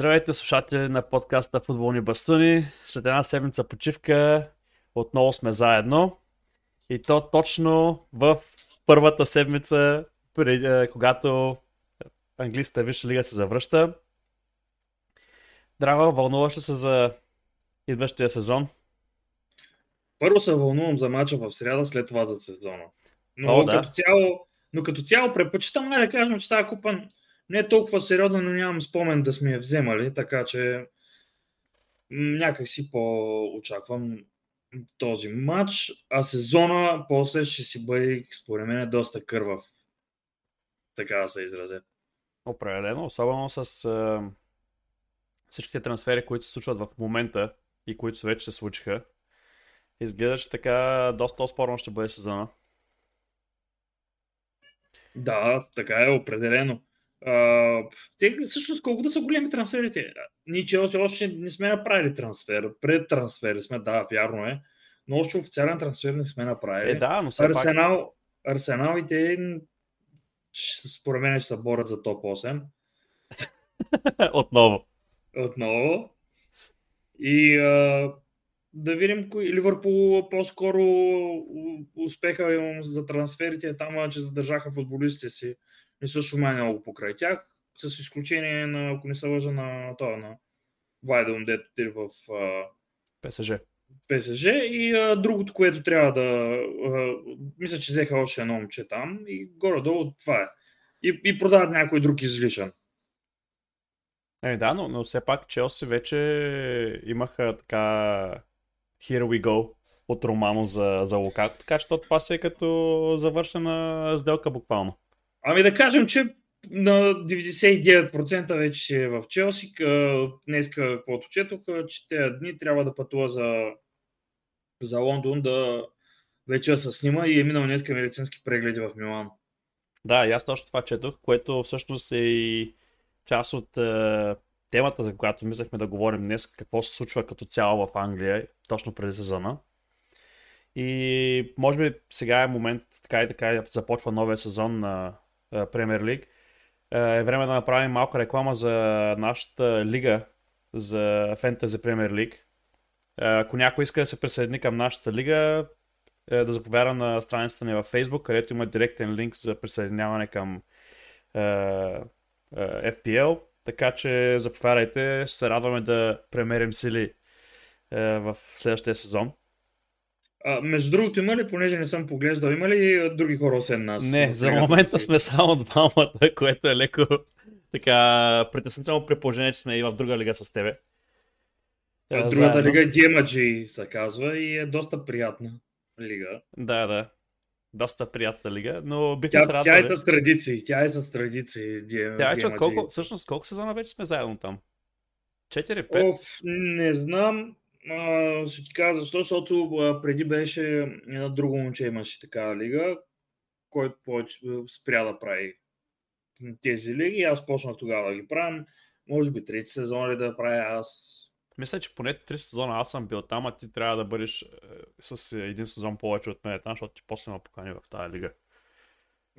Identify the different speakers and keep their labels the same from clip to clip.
Speaker 1: Здравейте, слушатели на подкаста Футболни бастуни. След една седмица почивка отново сме заедно. И то точно в първата седмица, преди, когато английската висша лига се завръща. Драго, вълнуваш ли се за идващия сезон?
Speaker 2: Първо се вълнувам за мача в среда, след това за сезона. Но, О, да. като, цяло, но като цяло предпочитам да кажем, че тази купа не е толкова сериозна, но нямам спомен да сме я вземали, така че някак си по-очаквам този матч, а сезона после ще си бъде, според мен, доста кървав. Така да се изразя.
Speaker 1: Определено, особено с е, всичките трансфери, които се случват в момента и които вече се случиха. Изглежда, че така доста спорно ще бъде сезона.
Speaker 2: Да, така е, определено. А, те всъщност колко да са големи трансферите? Ние Челси още не сме направили трансфер. Пред трансфер сме, да, вярно е. Но още официален трансфер не сме направили.
Speaker 1: Е, да, но
Speaker 2: все Арсенал, пак... Арсенал и те според мен ще се борят за топ 8.
Speaker 1: Отново.
Speaker 2: Отново. И а, да видим кои. Ливърпул по-скоро успеха им за трансферите там, че задържаха футболистите си. Не са шумани много покрай тях, с изключение на, ако не се лъжа, на това, на Вайдън, дето в а,
Speaker 1: ПСЖ.
Speaker 2: ПСЖ и а, другото, което трябва да... А, мисля, че взеха още едно момче там и горе-долу това е. И, и продават някой друг излишен.
Speaker 1: Е, да, но, но все пак Челси вече имаха така Here we go от Романо за, за Лукако, така че това се е като завършена сделка буквално.
Speaker 2: Ами да кажем, че на 99% вече е в Челси. Днеска, каквото четох, че тези дни трябва да пътува за, за Лондон да вече се снима и е минал днеска медицински прегледи в Милан.
Speaker 1: Да, и аз точно това четох, което всъщност е и част от е, темата, за която мислехме да говорим днес, какво се случва като цяло в Англия, точно преди сезона. И може би сега е момент, така и така започва новия сезон на Премьер Лиг. Е време да направим малка реклама за нашата лига за Fantasy Premier League. Ако някой иска да се присъедини към нашата лига, е, да заповяда на страницата ни във Facebook, където има директен линк за присъединяване към е, е, FPL. Така че заповядайте, ще се радваме да премерим сили е, в следващия сезон.
Speaker 2: А, между другото, има ли, понеже не съм поглеждал, има ли други хора освен нас?
Speaker 1: Не, за момента сме само двамата, което е леко така притеснително при положение, че сме и в друга лига с тебе.
Speaker 2: другата Заедно. лига е DMG се казва и е доста приятна лига.
Speaker 1: Да, да. Доста приятна лига, но бихме се
Speaker 2: радвали. Тя е с традиции, тя е с традиции.
Speaker 1: Тя е, че колко, всъщност колко сезона вече сме заедно там? 4-5?
Speaker 2: не знам, а, ще ти кажа защо, защото преди беше едно друго момче имаше такава лига, който повече спря да прави тези лиги. Аз почнах тогава да ги правим. Може би трети сезон ли да правя аз.
Speaker 1: Мисля, че поне три сезона аз съм бил там, а ти трябва да бъдеш е, с един сезон повече от мен защото ти после ме покани в тази лига.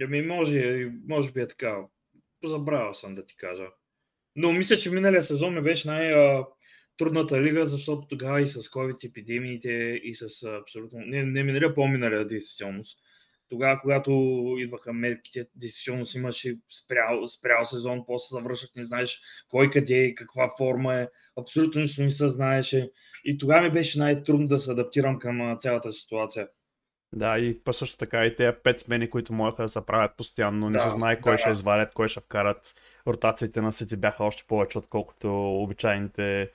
Speaker 2: Ами може, може би е така. Забравял съм да ти кажа. Но мисля, че миналия сезон ми беше най- трудната лига, защото тогава и с COVID епидемиите и с абсолютно... Не, не миналия, по-миналия действителност. Тогава, когато идваха мерките, действително си имаше спрял, спрял сезон, после завършах, не знаеш кой къде е, каква форма е, абсолютно нищо не се знаеше. И тогава ми беше най-трудно да се адаптирам към цялата ситуация.
Speaker 1: Да, и по също така и тези пет смени, които можеха да се правят постоянно, не да, се знае кой да. ще извадят, кой ще вкарат. Ротациите на Сити бяха още повече, отколкото обичайните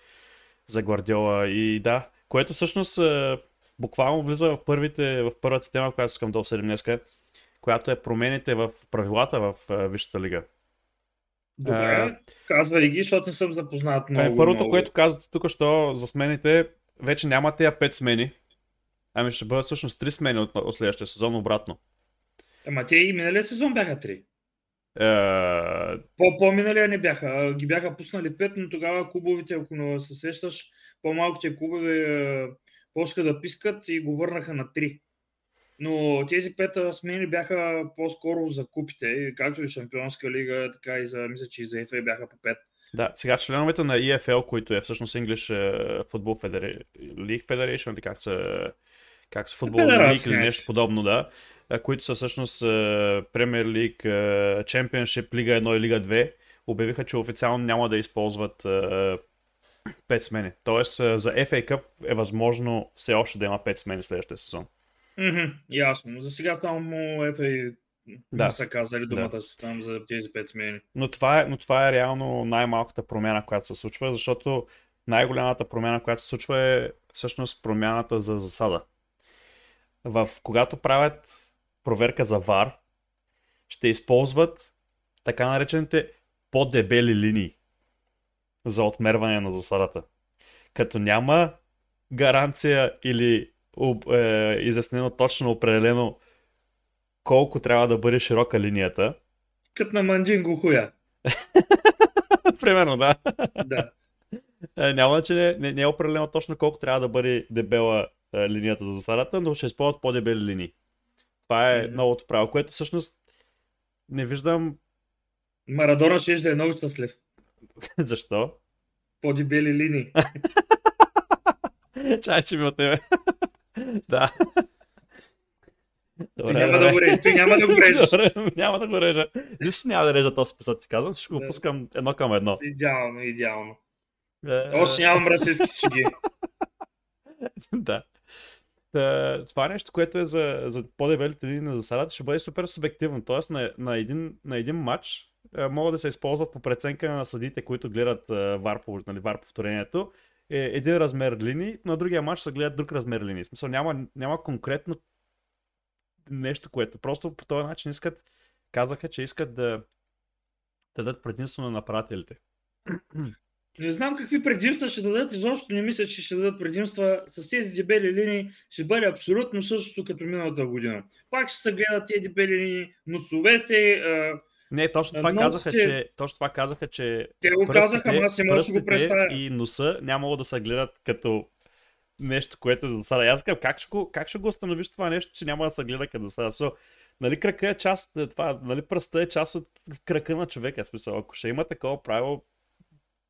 Speaker 1: за Гвардиола. И да, което всъщност е, буквално влиза в, първите, в първата тема, която искам да обсъдим днес, която е промените в правилата в е, Висшата лига.
Speaker 2: Добре, казвай ги, защото не съм запознат е, много.
Speaker 1: Първото,
Speaker 2: много.
Speaker 1: което казвате тук, що за смените, вече няма тези 5 смени, ами ще бъдат всъщност 3 смени от, от следващия сезон обратно.
Speaker 2: Ама те и миналия сезон бяха 3. Uh... По, по-миналия не бяха. Ги бяха пуснали пет, но тогава клубовите, ако се сещаш, по-малките клубове почнаха да пискат и го върнаха на три. Но тези пет смени бяха по-скоро за купите, както и Шампионска лига, така и за, мисля, че и за ЕФА бяха по пет.
Speaker 1: Да, сега членовете на EFL, които е всъщност English е, Football Federa- League Federation, или как се как се футбол лиг или нещо подобно, да, е, които са всъщност Premier League, Championship, Лига 1 и Лига 2, обявиха, че официално няма да използват 5 смени. Тоест за FA Cup е възможно все още да има 5 смени следващия сезон.
Speaker 2: Mm-hmm, ясно. За сега само FA да. не са казали думата
Speaker 1: да.
Speaker 2: си там за тези 5 смени.
Speaker 1: Но това, е, но това е реално най-малката промяна, която се случва, защото най-голямата промяна, която се случва е всъщност промяната за засада. В, когато правят проверка за VAR, ще използват така наречените по-дебели линии за отмерване на засадата. Като няма гаранция или е, изяснено точно определено колко трябва да бъде широка линията.
Speaker 2: Като на Манджинго хуя.
Speaker 1: Примерно, да.
Speaker 2: Да.
Speaker 1: Е, няма, че не, не, не е определено точно колко трябва да бъде дебела е, линията за засадата, но ще използват по-дебели линии. Това е mm-hmm. новото правило, което всъщност не виждам.
Speaker 2: Марадона ще да е много щастлив.
Speaker 1: Защо?
Speaker 2: По-дебели линии.
Speaker 1: Чай, че ми от тебе. да.
Speaker 2: Добре, няма да го режа. Ти няма да го режеш.
Speaker 1: Добре, няма да го режа. Нищо няма да режа този списък, ти казвам. Ще го пускам едно към едно.
Speaker 2: Идеално, идеално. Е... Още нямам расистски шеги.
Speaker 1: Та, това нещо, което е за, за по-дебелите линии на засадата, ще бъде супер субективно. Тоест на, на, един, на един матч е, могат да се използват по преценка на съдите, които гледат е, вар, нали, вар повторението. Е, един размер линии, на другия матч се гледат друг размер линии. В смисъл няма, няма конкретно нещо, което просто по този начин искат, казаха, че искат да, да дадат предимство на нападателите.
Speaker 2: Не знам какви предимства ще дадат, изобщо не мисля, че ще дадат предимства с тези дебели линии. Ще бъде абсолютно същото като миналата година. Пак ще се гледат тези дебели линии, носовете,
Speaker 1: не, точно това, но, казаха, че, точно това казаха, че
Speaker 2: те го казаха, аз не мога да го представя.
Speaker 1: И носа нямало да се гледат като нещо, което е за засада. Аз казвам, как ще, го, как ще го установиш това нещо, че няма да се гледа като засада? So, нали крака е част, това, нали пръста е част от крака на човека. Смисъл, ако ще има такова правило,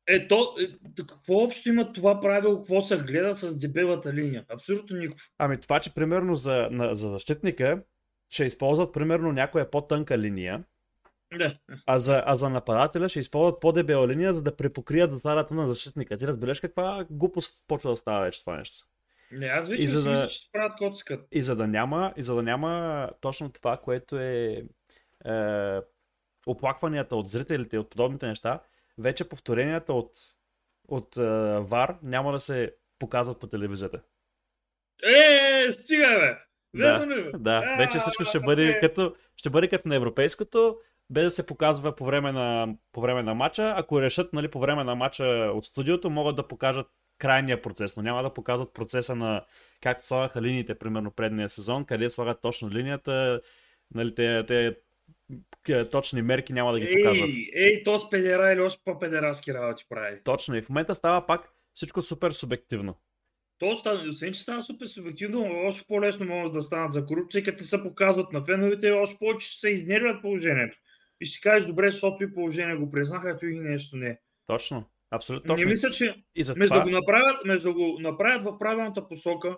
Speaker 2: е, то, е, какво общо има това правило, какво се гледа с дебелата линия? Абсолютно никакво.
Speaker 1: Ами това, че примерно за, на, за защитника ще използват примерно някоя по-тънка линия,
Speaker 2: да.
Speaker 1: А за, а за нападателя ще използват по-дебела линия, за да препокрият засадата на защитника. Ти разбереш каква глупост почва да става вече това нещо.
Speaker 2: Не, аз вече и за да... мисля, че правят коцкат.
Speaker 1: И за да няма, и за да няма точно това, което е, е оплакванията от зрителите и от подобните неща, вече повторенията от, от е, VAR няма да се показват по телевизията.
Speaker 2: Е, стига бе!
Speaker 1: Да, да. вече всичко ще бъде, като, ще бъде като на европейското, без да се показва по време на, по време на матча. Ако решат нали, по време на матча от студиото, могат да покажат крайния процес, но няма да показват процеса на както слагаха линиите, примерно предния сезон, къде слагат точно линията, нали, те, те точни мерки няма да ги показват.
Speaker 2: Ей, ей то с педера или още по-педераски работи прави.
Speaker 1: Точно и в момента става пак всичко супер субективно.
Speaker 2: То става, освен, че става супер субективно, още по-лесно могат да станат за корупция, като се показват на феновете, още повече ще се изнервят положението. И ще си кажеш, добре, защото и положение го признаха, а и нещо не.
Speaker 1: Точно. Абсолютно. Точно.
Speaker 2: Не мисля, че
Speaker 1: и за
Speaker 2: между,
Speaker 1: това...
Speaker 2: да го направят, между да го направят в правилната посока,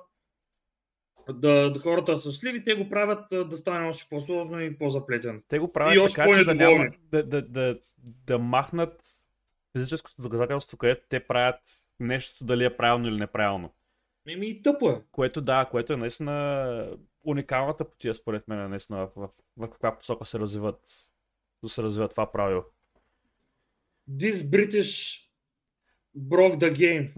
Speaker 2: да, да хората са щастливи, те го правят да стане още по-сложно и по-заплетен.
Speaker 1: Те го правят и още така, че да, няма, да, да, да, да махнат физическото доказателство, където те правят нещо дали е правилно или неправилно.
Speaker 2: Еми и тъпо е.
Speaker 1: Което да, което е наистина уникалната потия според мен, наистина в, в, в каква посока се развиват да се развива това правило.
Speaker 2: This British broke the
Speaker 1: game.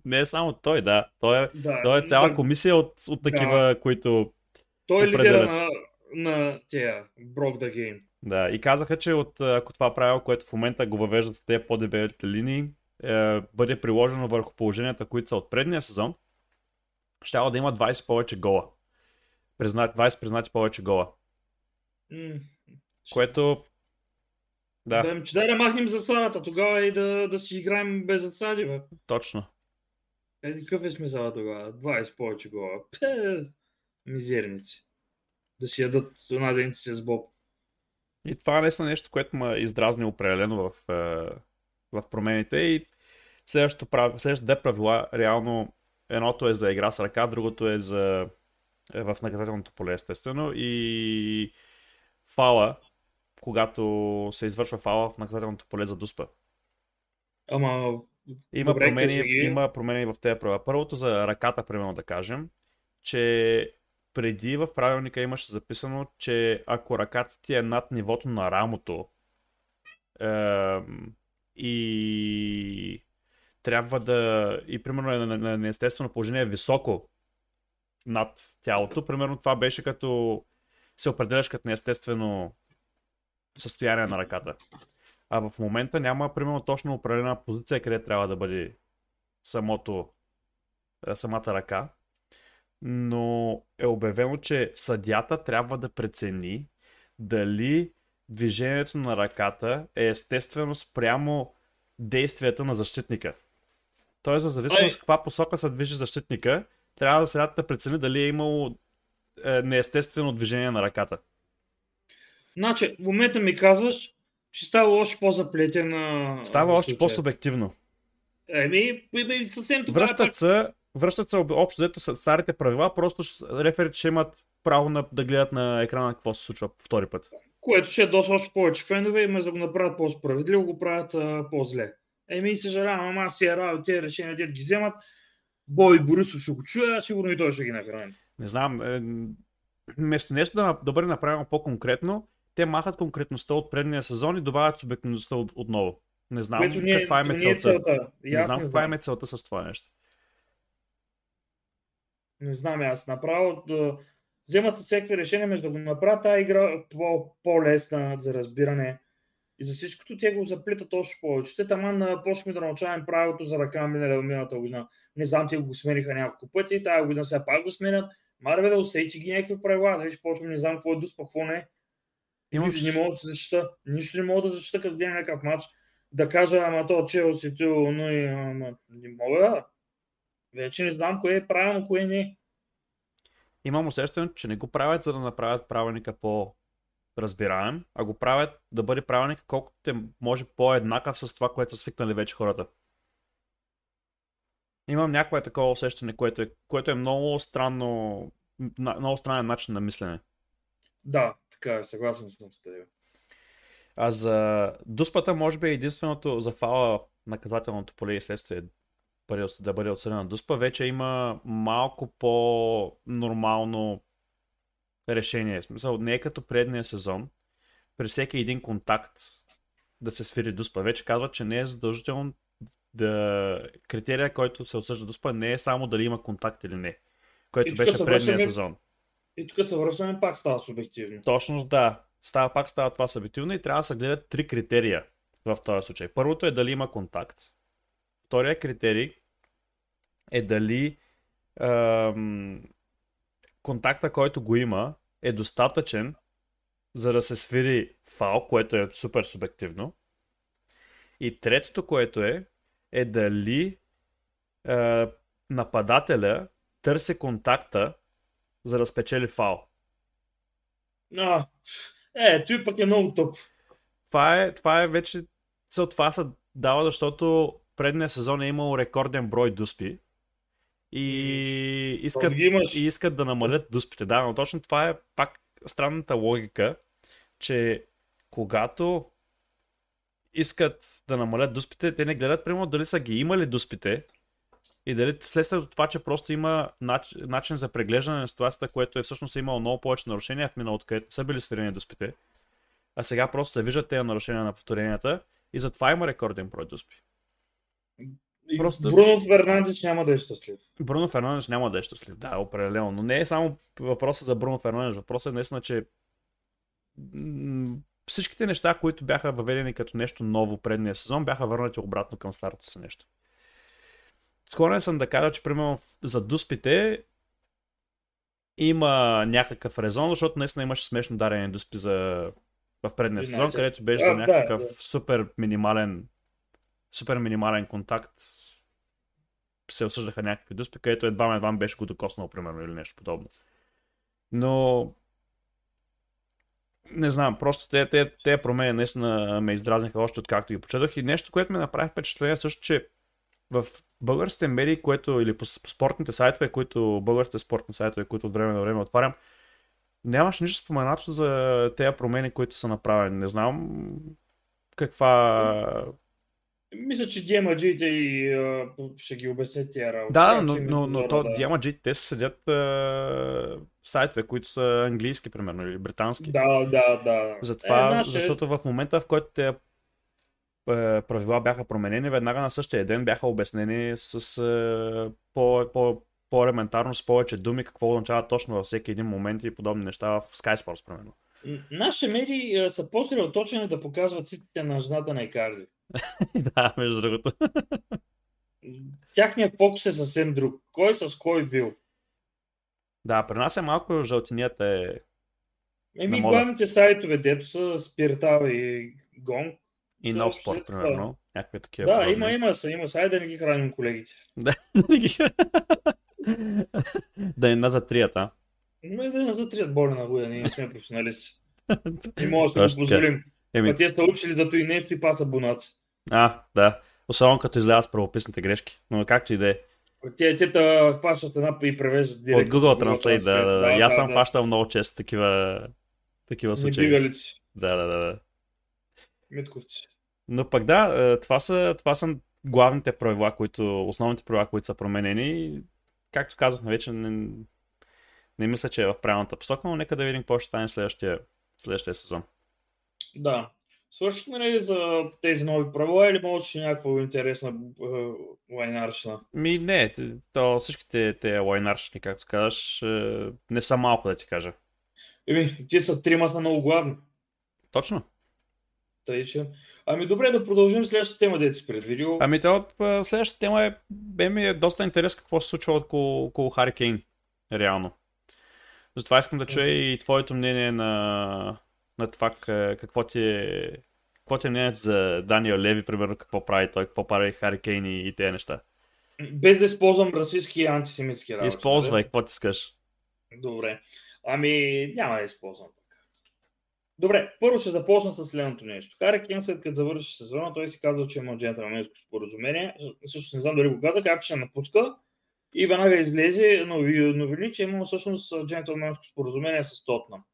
Speaker 1: не е само той, да. Той е, да, той е цяла да, комисия от, от такива, да. които
Speaker 2: Той е лидера на, на тия broke the game.
Speaker 1: Да, и казаха, че от, ако това правило, което в момента го въвеждат с тези по-дебелите линии, е, бъде приложено върху положенията, които са от предния сезон, ще да има 20 повече гола. Признати, 20 признати повече гола.
Speaker 2: Mm.
Speaker 1: Което... Да.
Speaker 2: Да, че да, да махнем засадата, тогава и да, да си играем без засади, бе.
Speaker 1: Точно.
Speaker 2: Е, какъв е смисъл тогава? 20 повече гола. Пе, мизерници. Да си ядат една денци с Боб.
Speaker 1: И това е наистина нещо, което ме издразни определено в, в промените и следващото, прав... следващото две правила реално едното е за игра с ръка, другото е за е в наказателното поле, естествено. И фала, когато се извършва фала в наказателното поле за дуспа.
Speaker 2: Ама.
Speaker 1: Има,
Speaker 2: добре,
Speaker 1: промени,
Speaker 2: ги.
Speaker 1: има промени в тези права. Първото за ръката, примерно да кажем, че преди в правилника имаше записано, че ако ръката ти е над нивото на рамото ем, и трябва да и примерно е на, на, на неестествено положение високо над тялото, примерно това беше като се определяш като неестествено състояние на ръката. А в момента няма примерно точно определена позиция, къде трябва да бъде самото, е, самата ръка. Но е обявено, че съдята трябва да прецени дали движението на ръката е естествено спрямо действията на защитника. Тоест, в зависимост каква посока се движи защитника, трябва да съдята да прецени дали е имало е, неестествено движение на ръката.
Speaker 2: Значи, в момента ми казваш, че става още по-заплетена.
Speaker 1: Става още по-субективно.
Speaker 2: Еми, съвсем тогава.
Speaker 1: Връщат се, връщат се об- общо взето старите правила, просто реферите ще имат право на, да гледат на екрана какво се случва втори път.
Speaker 2: Което ще е доста още повече фенове и за да го направят по-справедливо, го правят а, по-зле. Еми, съжалявам, ама аз си е работа, тези решения, дед ги вземат. Бой Борисов ще го чуя, сигурно и той ще ги нахрани.
Speaker 1: Не знам, е, вместо нещо да, да бъде направено по-конкретно, те махат конкретността от предния сезон и добавят субективността от, отново. Не знам
Speaker 2: Което не,
Speaker 1: каква е
Speaker 2: не е
Speaker 1: целта.
Speaker 2: целта. И
Speaker 1: Не знам каква е целта с това нещо.
Speaker 2: Не знам аз. Направо да вземат всякакви решения, между да го направят тази игра по- по-лесна за разбиране. И за всичкото те го заплитат още повече. Те таман на почнахме да научаваме правилото за ръка миналата миналата година. Не знам, те го смениха няколко пъти и тази година сега пак го сменят. Маре бе да оставите ги някакви правила. Аз вече почвам, не знам какво е дуспа, какво не
Speaker 1: Имам
Speaker 2: Нищо не мога да защита. Нищо не мога да защита, като гледам някакъв матч. Да кажа, ама то Челси, тил, но и ама, не мога. Вече не знам кое е правилно, кое не.
Speaker 1: Имам усещането, че не го правят, за да направят правилника по-разбираем, а го правят да бъде правилник колкото е може по-еднакъв с това, което са свикнали вече хората. Имам някакво такова усещане, което е, което е много странно, много странен начин на мислене.
Speaker 2: Да, така е, съгласен съм с теб.
Speaker 1: А за дуспата, може би е единственото за фала наказателното поле и следствие да бъде отсъдена дуспа, вече има малко по-нормално решение. В смисъл, не е като предния сезон, при всеки един контакт да се свири дуспа. Вече казват, че не е задължително да... Критерия, който се осъжда дуспа, не е само дали има контакт или не. Което беше предния сезон.
Speaker 2: И тук се връщаме, пак става субективно.
Speaker 1: Точно да. Става, пак става това събитивно и трябва да се гледат три критерия в този случай. Първото е дали има контакт. Втория критерий е дали ем, контакта, който го има, е достатъчен за да се свири фал, което е супер субективно. И третото, което е, е дали е, нападателя търси контакта, за да спечели фал.
Speaker 2: А, е, той пък е много тъп.
Speaker 1: това е, това е вече цел това се дава, защото предния сезон е имал рекорден брой дуспи и искат,
Speaker 2: ги имаш.
Speaker 1: и искат да намалят дуспите. Да, но точно това е пак странната логика, че когато искат да намалят дуспите, те не гледат примерно дали са ги имали дуспите и дали вследствие от това, че просто има начин, начин за преглеждане на ситуацията, което е всъщност имало много повече нарушения в миналото, където са били свирени дуспите а сега просто се виждат тези нарушения на повторенията и затова има рекорден брой дуспи.
Speaker 2: И
Speaker 1: Просто-
Speaker 2: Бруно Фернандес няма да е щастлив.
Speaker 1: Бруно Фернандеш няма да е щастлив, да, определено. Но не е само въпросът за Бруно Фернандеш, въпросът е наистина, че всичките неща, които бяха въведени като нещо ново предния сезон, бяха върнати обратно към старото си нещо. Склонен съм да кажа, че примерно за дуспите има някакъв резон, защото наистина имаше смешно дарени дуспи за в предния сезон, където беше
Speaker 2: А,
Speaker 1: за някакъв
Speaker 2: да.
Speaker 1: супер минимален супер минимален контакт се осъждаха някакви дуспи, където едва едва беше го докоснал, примерно, или нещо подобно. Но не знам, просто те, те, те промени наистина ме издразниха още откакто ги почетох и нещо, което ме направи впечатление също, че в българските медии, което, или по, по спортните сайтове, които, българските спортни сайтове, които от време на време отварям, нямаше нищо споменато за тези промени, които са направени. Не знам каква...
Speaker 2: Мисля, че DMG-те и а, ще ги обяснят тия работи.
Speaker 1: Да, но, но, но то
Speaker 2: да.
Speaker 1: DMG, те се седят а, сайтове, които са английски, примерно, или британски.
Speaker 2: Да, да, да.
Speaker 1: Затова,
Speaker 2: Е, наше-
Speaker 1: защото в момента, в който те правила бяха променени, веднага на същия ден бяха обяснени с е, по, по, по-елементарно, с повече думи, какво означава точно във всеки един момент и подобни неща в Sky Sports, примерно.
Speaker 2: Нашите медии а, са по-средоточени да показват цитите на жената на Икарди.
Speaker 1: да, между другото.
Speaker 2: Тяхният фокус е съвсем друг. Кой с кой бил.
Speaker 1: да, при нас е малко жълтинията е...
Speaker 2: Еми, главните сайтове, дето са Спиртал и Гонг.
Speaker 1: И нов спорт, примерно. Някакви такива.
Speaker 2: Да,
Speaker 1: подобни.
Speaker 2: има, има са, има са. Айде да не ги храним колегите.
Speaker 1: да не назад трият, а?
Speaker 2: Но и да не затрият боли на хуя, ние не сме професионалисти. Не може да си го позволим.
Speaker 1: Еми,
Speaker 2: те са учили да и нещо и паса бонаци.
Speaker 1: а, да. Особено като излязат с правописните грешки. Но както и да е.
Speaker 2: Те, те та хващат една и превеждат
Speaker 1: От
Speaker 2: директно.
Speaker 1: Google
Speaker 2: с
Speaker 1: Translate, да, да, да. Аз съм фащал много често такива, такива
Speaker 2: Не
Speaker 1: случаи. Да, да, да, да.
Speaker 2: митковци.
Speaker 1: Но пък да, е, това са, това са главните правила, които, основните правила, които са променени. Както казахме вече, не, не мисля, че е в правилната посока, но нека да видим какво ще стане следващия, следващия сезон.
Speaker 2: Да. Свършихме ли за тези нови правила или може някаква интересна е, лайнарщина?
Speaker 1: Ми не, то всичките те лайнарщини, както казваш, е, не са малко да ти кажа.
Speaker 2: Еми, ти са трима са много главни.
Speaker 1: Точно.
Speaker 2: Тъй, че... Ами добре, да продължим следващата тема, дете си предвидил.
Speaker 1: Ами то, следващата тема е, бе ми е доста интересно какво се случва около, около Хари Кейн, реално. Затова искам да чуя и твоето мнение на, на това какво ти е, какво ти е мнението за Даниел Леви, примерно какво прави той, какво прави Хари Кейн и, и тези неща.
Speaker 2: Без да използвам расистски и антисемитски работи.
Speaker 1: Използвай,
Speaker 2: нали?
Speaker 1: какво ти искаш.
Speaker 2: Добре. Ами, няма да използвам. Добре, първо ще започна с следното нещо. Хари Кейн след като завърши сезона, той си казва, че има джентълменско споразумение. Също не знам дали го каза, как ще напуска. И веднага излезе нови, новини, че има всъщност джентълменско споразумение с Тотнам.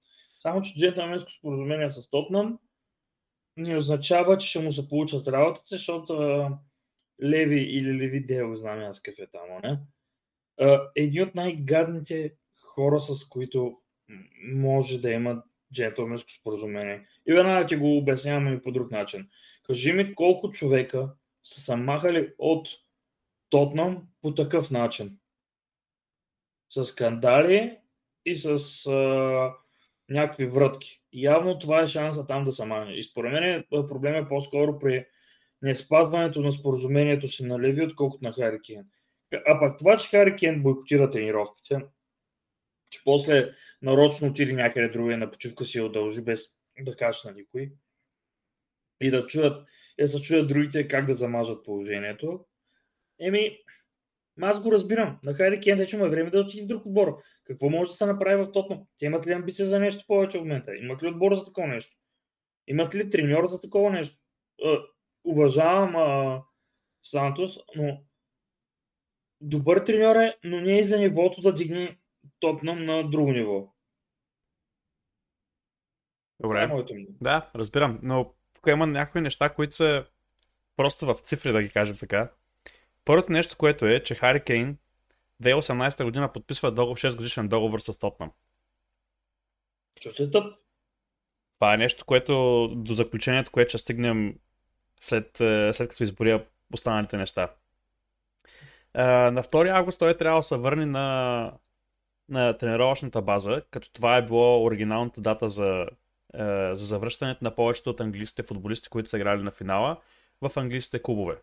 Speaker 2: Само, че джентълменско споразумение с Тотнам не означава, че ще му се получат работите, защото Леви или Леви Дел, знам аз какъв е там, не? А, едни от най-гадните хора, с които може да има джентълменско споразумение. И веднага ти го обясняваме и по друг начин. Кажи ми колко човека са се махали от Тотнам по такъв начин. С скандали и с а, някакви врътки. Явно това е шанса там да се махне. И според мен проблем е по-скоро при не спазването на споразумението си на Леви, отколкото на Хари Кейн. А пак това, че Хари Кейн бойкотира тренировките, че после нарочно отиде някъде друга на почивка си я удължи без да каже на никой и да чуят, да се чуят другите как да замажат положението. Еми, аз го разбирам. На Хайри Кен вече му е време да отиде в друг отбор. Какво може да се направи в Тотнам? Те имат ли амбиция за нещо повече в момента? Имат ли отбор за такова нещо? Имат ли треньор за такова нещо? Е, уважавам а, Сантос, но добър треньор е, но не е за нивото да дигне Тотнам на друго ниво. Това е
Speaker 1: Добре.
Speaker 2: моето мнение.
Speaker 1: Да, разбирам, но тук има някои неща, които са просто в цифри, да ги кажем така. Първото нещо, което е, че Хари Кейн 2018 година подписва договор, 6 годишен договор с Тотнам.
Speaker 2: Защото е тъп.
Speaker 1: Това е нещо, което до заключението, което ще стигнем след, е, след като изборя останалите неща. А, на 2 август той трябва да се върне на, на тренировъчната база, като това е било оригиналната дата за, е, за завръщането на повечето от английските футболисти, които са играли на финала в английските клубове.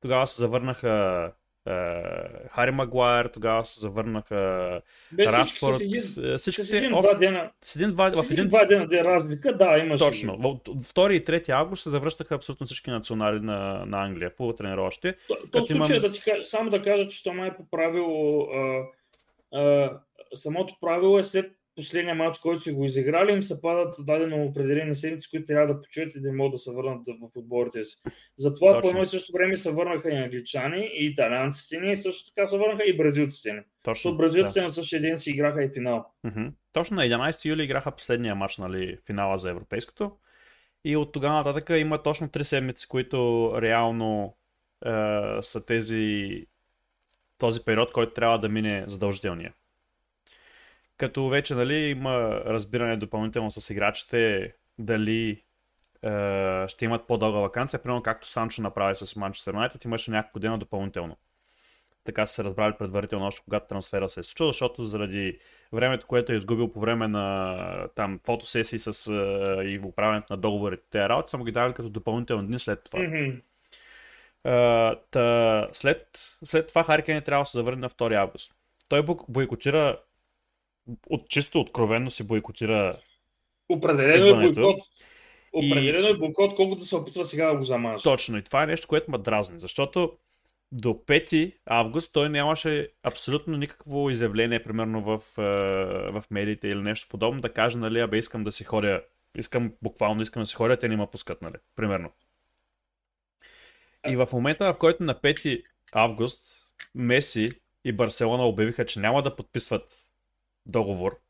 Speaker 1: Тогава се завърнаха е, Хари Магуайр, тогава се завърнаха
Speaker 2: всички
Speaker 1: Рашфорд,
Speaker 2: с
Speaker 1: е,
Speaker 2: с
Speaker 1: всичките
Speaker 2: един
Speaker 1: общо-
Speaker 2: два дена.
Speaker 1: с един-два,
Speaker 2: С
Speaker 1: в един
Speaker 2: един-два дена да е разлика, да, имаше.
Speaker 1: точно. В 2 и 3 август се завръщаха абсолютно всички национали на, на Англия по тренировъчите.
Speaker 2: То, то
Speaker 1: Като
Speaker 2: в случая
Speaker 1: имам-
Speaker 2: да ти кажа, само да кажа, че това е по правило, а, а, самото правило е след последния матч, който си го изиграли, им се падат дадено определени седмици, които трябва да почуят и да могат да се върнат в отборите си. Затова Точно. по едно и също време се върнаха и англичани, и италианците ни, и също така се върнаха и бразилците ни. Точно. Защото бразилците да. на същия ден си играха и финал.
Speaker 1: Mm-hmm. Точно на 11 юли играха последния матч, нали, финала за европейското. И от тогава нататък има точно 3 седмици, които реално е, са тези този период, който трябва да мине задължителния. Като вече нали, има разбиране допълнително с играчите дали е, ще имат по-дълга вакансия, примерно както Санчо направи с Манчестър Юнайтед, имаше няколко дена допълнително. Така са се разбрали предварително още когато трансфера се е случил, защото заради времето, което е изгубил по време на там фотосесии с, е, и управянето на договорите, те работи, са му ги дали като допълнителни дни след това. Mm-hmm. Uh, та, след, след това Харикен трябва да се завърне на 2 август. Той бойкотира от чисто откровенно си бойкотира
Speaker 2: Определено е бойкот. Определено и... е бойкот, колкото да се опитва сега да го замаже.
Speaker 1: Точно. И това е нещо, което ме дразни, защото до 5 август той нямаше абсолютно никакво изявление, примерно в, в медиите или нещо подобно, да каже, нали, абе искам да си ходя, искам буквално искам да си ходя, те не ме пускат, нали, примерно. И в момента, в който на 5 август Меси и Барселона обявиха, че няма да подписват договор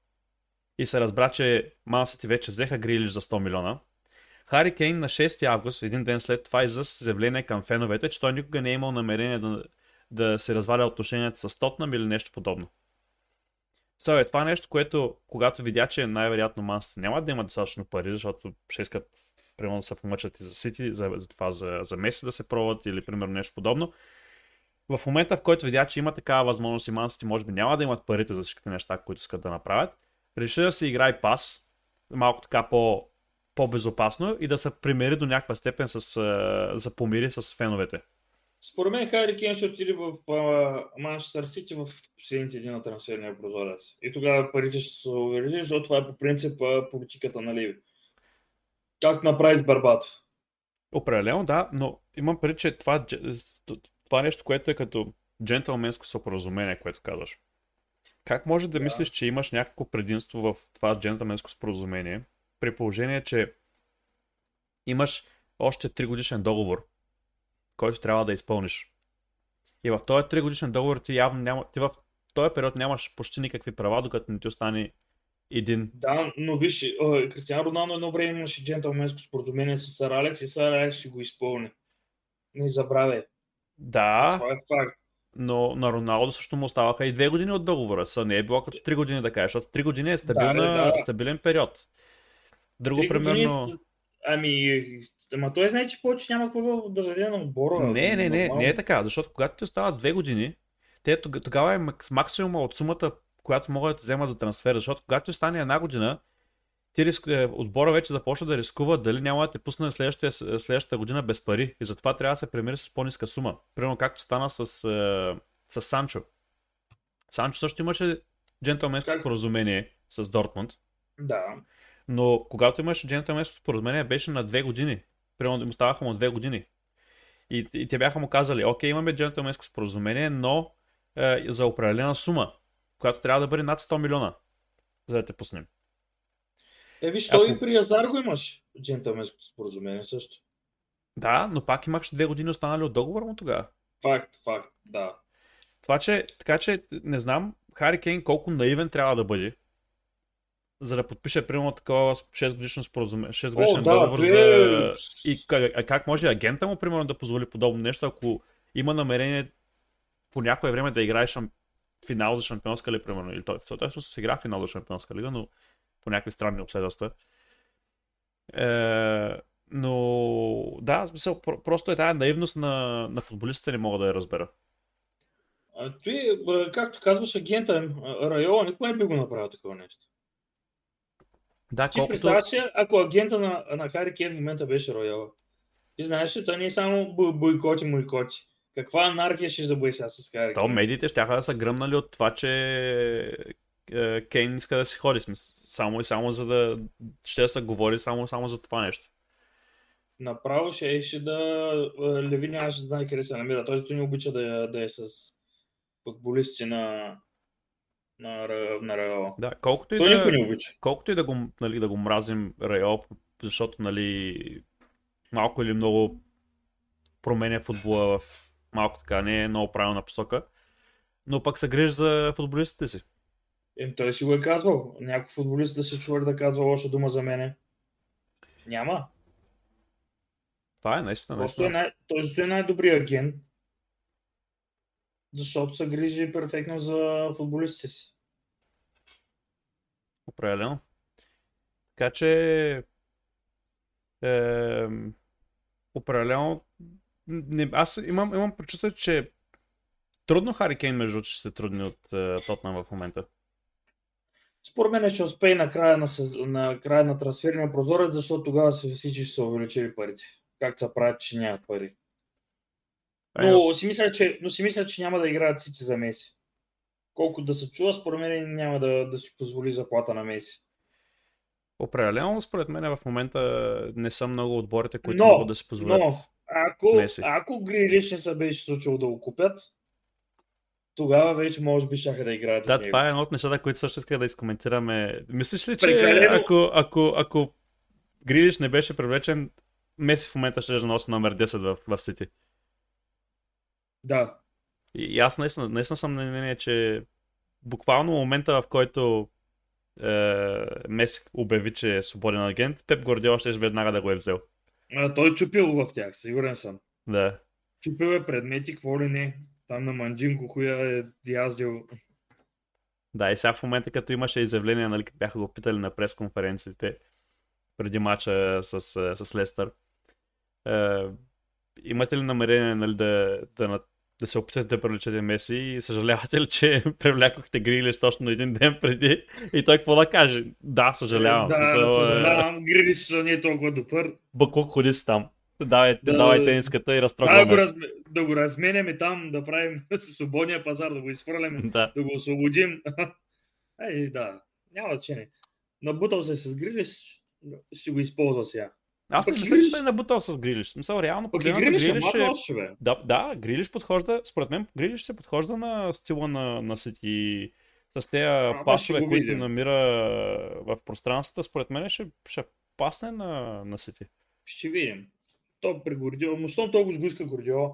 Speaker 1: и се разбра, че Мансити вече взеха Грилиш за 100 милиона, Хари Кейн на 6 август, един ден след това, излъз заявление към феновете, че той никога не е имал намерение да, да се разваля отношенията с Тотнам или нещо подобно. Сега е това нещо, което когато видя, че най-вероятно Мансити няма да има достатъчно пари, защото ще искат примерно да се помъчат и за Сити, за, за това за, за Меси да се пробват или примерно нещо подобно. В момента, в който видя, че има такава възможност и Мансити може би няма да имат парите за всичките неща, които искат да направят, реши да се играе пас, малко така по, по-безопасно и да се примери до някаква степен с, за помири с феновете.
Speaker 2: Според мен Хайри Кен ще отиде в Манчестър Сити в последните дни на трансферния прозорец. И тогава парите ще се увеличи, защото това е по принцип политиката на Ливи. Как направи с Барбатов?
Speaker 1: Определено, да, но имам преди, че това, това нещо, което е като джентълменско споразумение, което казваш. Как може да, да мислиш, че имаш някакво предимство в това джентълменско споразумение, при положение, че имаш още 3 годишен договор, който трябва да изпълниш. И в този 3 годишен договор ти явно няма, ти в този период нямаш почти никакви права, докато не ти остане един.
Speaker 2: Да, но виж, Кристиан Роналдо едно време имаше джентълменско споразумение с Сър Алекс и Сър Алекс си го изпълни. Не забравяй.
Speaker 1: Да.
Speaker 2: Това е факт.
Speaker 1: Но на Роналдо също му оставаха и две години от договора. Са не е било като три години да кажеш, защото три години е стабилна, да, да. стабилен период. Друго три примерно... Години...
Speaker 2: Ами, Ама той знае, че повече няма какво да заде на отбора.
Speaker 1: Не, не, не, не е така, защото когато ти остават две години, те тогава е максимума от сумата, която могат да вземат за трансфер, защото когато ти стане една година, ти риск... Е, отбора вече започва да рискува дали няма да те пусне следващата, следващата година без пари. И затова трябва да се премири с по-ниска сума. Примерно както стана с, е, с Санчо. Санчо също имаше джентълменско как? споразумение с Дортмунд.
Speaker 2: Да.
Speaker 1: Но когато имаше джентълменско споразумение, беше на две години. Примерно му ставаха му две години. И, и те бяха му казали, окей, имаме джентълменско споразумение, но е, за определена сума, която трябва да бъде над 100 милиона, за да те пуснем.
Speaker 2: Е, виж, той Ако... и при Азар го имаш джентълменско споразумение също.
Speaker 1: Да, но пак имаш две години останали от договора му тогава.
Speaker 2: Факт, факт, да.
Speaker 1: Това, че, така че, не знам, Хари Кейн колко наивен трябва да бъде, за да подпише примерно такова 6 годишно споразумение, 6 годишен О, да, договор бе... за... И как, как може агента му примерно да позволи подобно нещо, ако има намерение по някое време да играеш шам... финал за шампионска ли, примерно, или той, той всъщност игра финал за шампионска лига, но по някакви странни обстоятелства. Е, но да, смисъл, просто е тази наивност на, на футболистите не мога да я разбера.
Speaker 2: А, ти, както казваш, агента Райола никога не би го направил такова нещо.
Speaker 1: Да,
Speaker 2: Ти колкото... представяш ако агента на, на Хари Кен в момента беше Райола. Ти знаеш, че той не е само бойкоти, бойкоти. Каква анархия ще забои сега с Хари
Speaker 1: То медиите ще да са гръмнали от това, че е, Кейн иска да си ходи. Само и само за да ще да се говори само, само за това нещо.
Speaker 2: Направо ще, ще да е, Леви нямаше да знае къде се намира. Той не обича да, да е с футболисти на, на, на Реала.
Speaker 1: Да, колкото и
Speaker 2: Той
Speaker 1: да,
Speaker 2: не обича.
Speaker 1: колкото и да го, нали, да го мразим Райол, защото нали, малко или много променя футбола в малко така, не е много правилна посока, но пък се грижи за футболистите си.
Speaker 2: Ем, той си го е казвал. Някой футболист да се чува да казва лоша дума за мене. Няма.
Speaker 1: Това е наистина,
Speaker 2: Просто е
Speaker 1: наистина.
Speaker 2: най... Той е най-добрият агент. Защото се грижи перфектно за футболистите си.
Speaker 1: Определено. Така че е, определено не, аз имам, имам прочувствие, че трудно Хари Кейн между ще се трудни от е, Тотнам в момента.
Speaker 2: Според мен ще успее на края на, на, края на трансферния прозорец, защото тогава се всички ще са увеличили парите. Как се правят, че нямат пари. Но си, мисля, че, но си мисля, че няма да играят всички за Меси. Колко да се чува, според мен няма да, да си позволи заплата на Меси.
Speaker 1: Определено, според мен в момента не са много отборите, които
Speaker 2: Но,
Speaker 1: могат да си позволят.
Speaker 2: Но, ако,
Speaker 1: Меси.
Speaker 2: ако Грилиш не се беше случило да го купят, тогава вече може би шаха да играят.
Speaker 1: Да, това е едно от нещата, които също исках да изкоментираме. Мислиш ли, че
Speaker 2: Прекалено-
Speaker 1: ако, ако, ако Грилиш не беше привлечен, Меси в момента ще да носи номер 10 в, в Сити?
Speaker 2: Да.
Speaker 1: И, и аз наистина, наистина съм на мнение, че буквално момента, в който е, Меси обяви, че е свободен агент, Пеп Гордиола ще веднага да го е взел.
Speaker 2: А, той чупил в тях, сигурен съм.
Speaker 1: Да.
Speaker 2: Чупил е предмети, какво ли не. Там на Манджинко, коя е яздил.
Speaker 1: Да, и сега в момента, като имаше изявление, нали, като бяха го питали на пресконференциите преди мача с, е, с Лестър, е, имате ли намерение нали, да, да, да се опитате да привлечете Меси и съжалявате ли, че привлякохте Грилиш точно един ден преди и той какво да каже? Да, съжалявам.
Speaker 2: Да,
Speaker 1: Мисъл, е,
Speaker 2: съжалявам. Грилиш не е толкова добър.
Speaker 1: Бакук ходи си там. Давай,
Speaker 2: Да,
Speaker 1: давай
Speaker 2: да.
Speaker 1: тениската и
Speaker 2: Да, го,
Speaker 1: разтрогваме.
Speaker 2: разме... да го разменяме там, да правим свободния пазар, да го изхвърляме,
Speaker 1: Да.
Speaker 2: да го освободим. Ей, да, няма значение. Набутал се с Грилиш, ще го използва сега.
Speaker 1: Аз не
Speaker 2: Пък
Speaker 1: мисля, че се е набутал с Грилиш. Смисъл, реално
Speaker 2: Пък и Грилиш е
Speaker 1: Грилиш е...
Speaker 2: още, бе.
Speaker 1: Да, да, Грилиш подхожда, според мен Грилиш се подхожда на стила на, на Сити. С тези пасове, които намира в пространството, според мен ще, ще пасне на, на Сити.
Speaker 2: Ще видим. То при Гордиола, но щом толкова го иска Гордиола,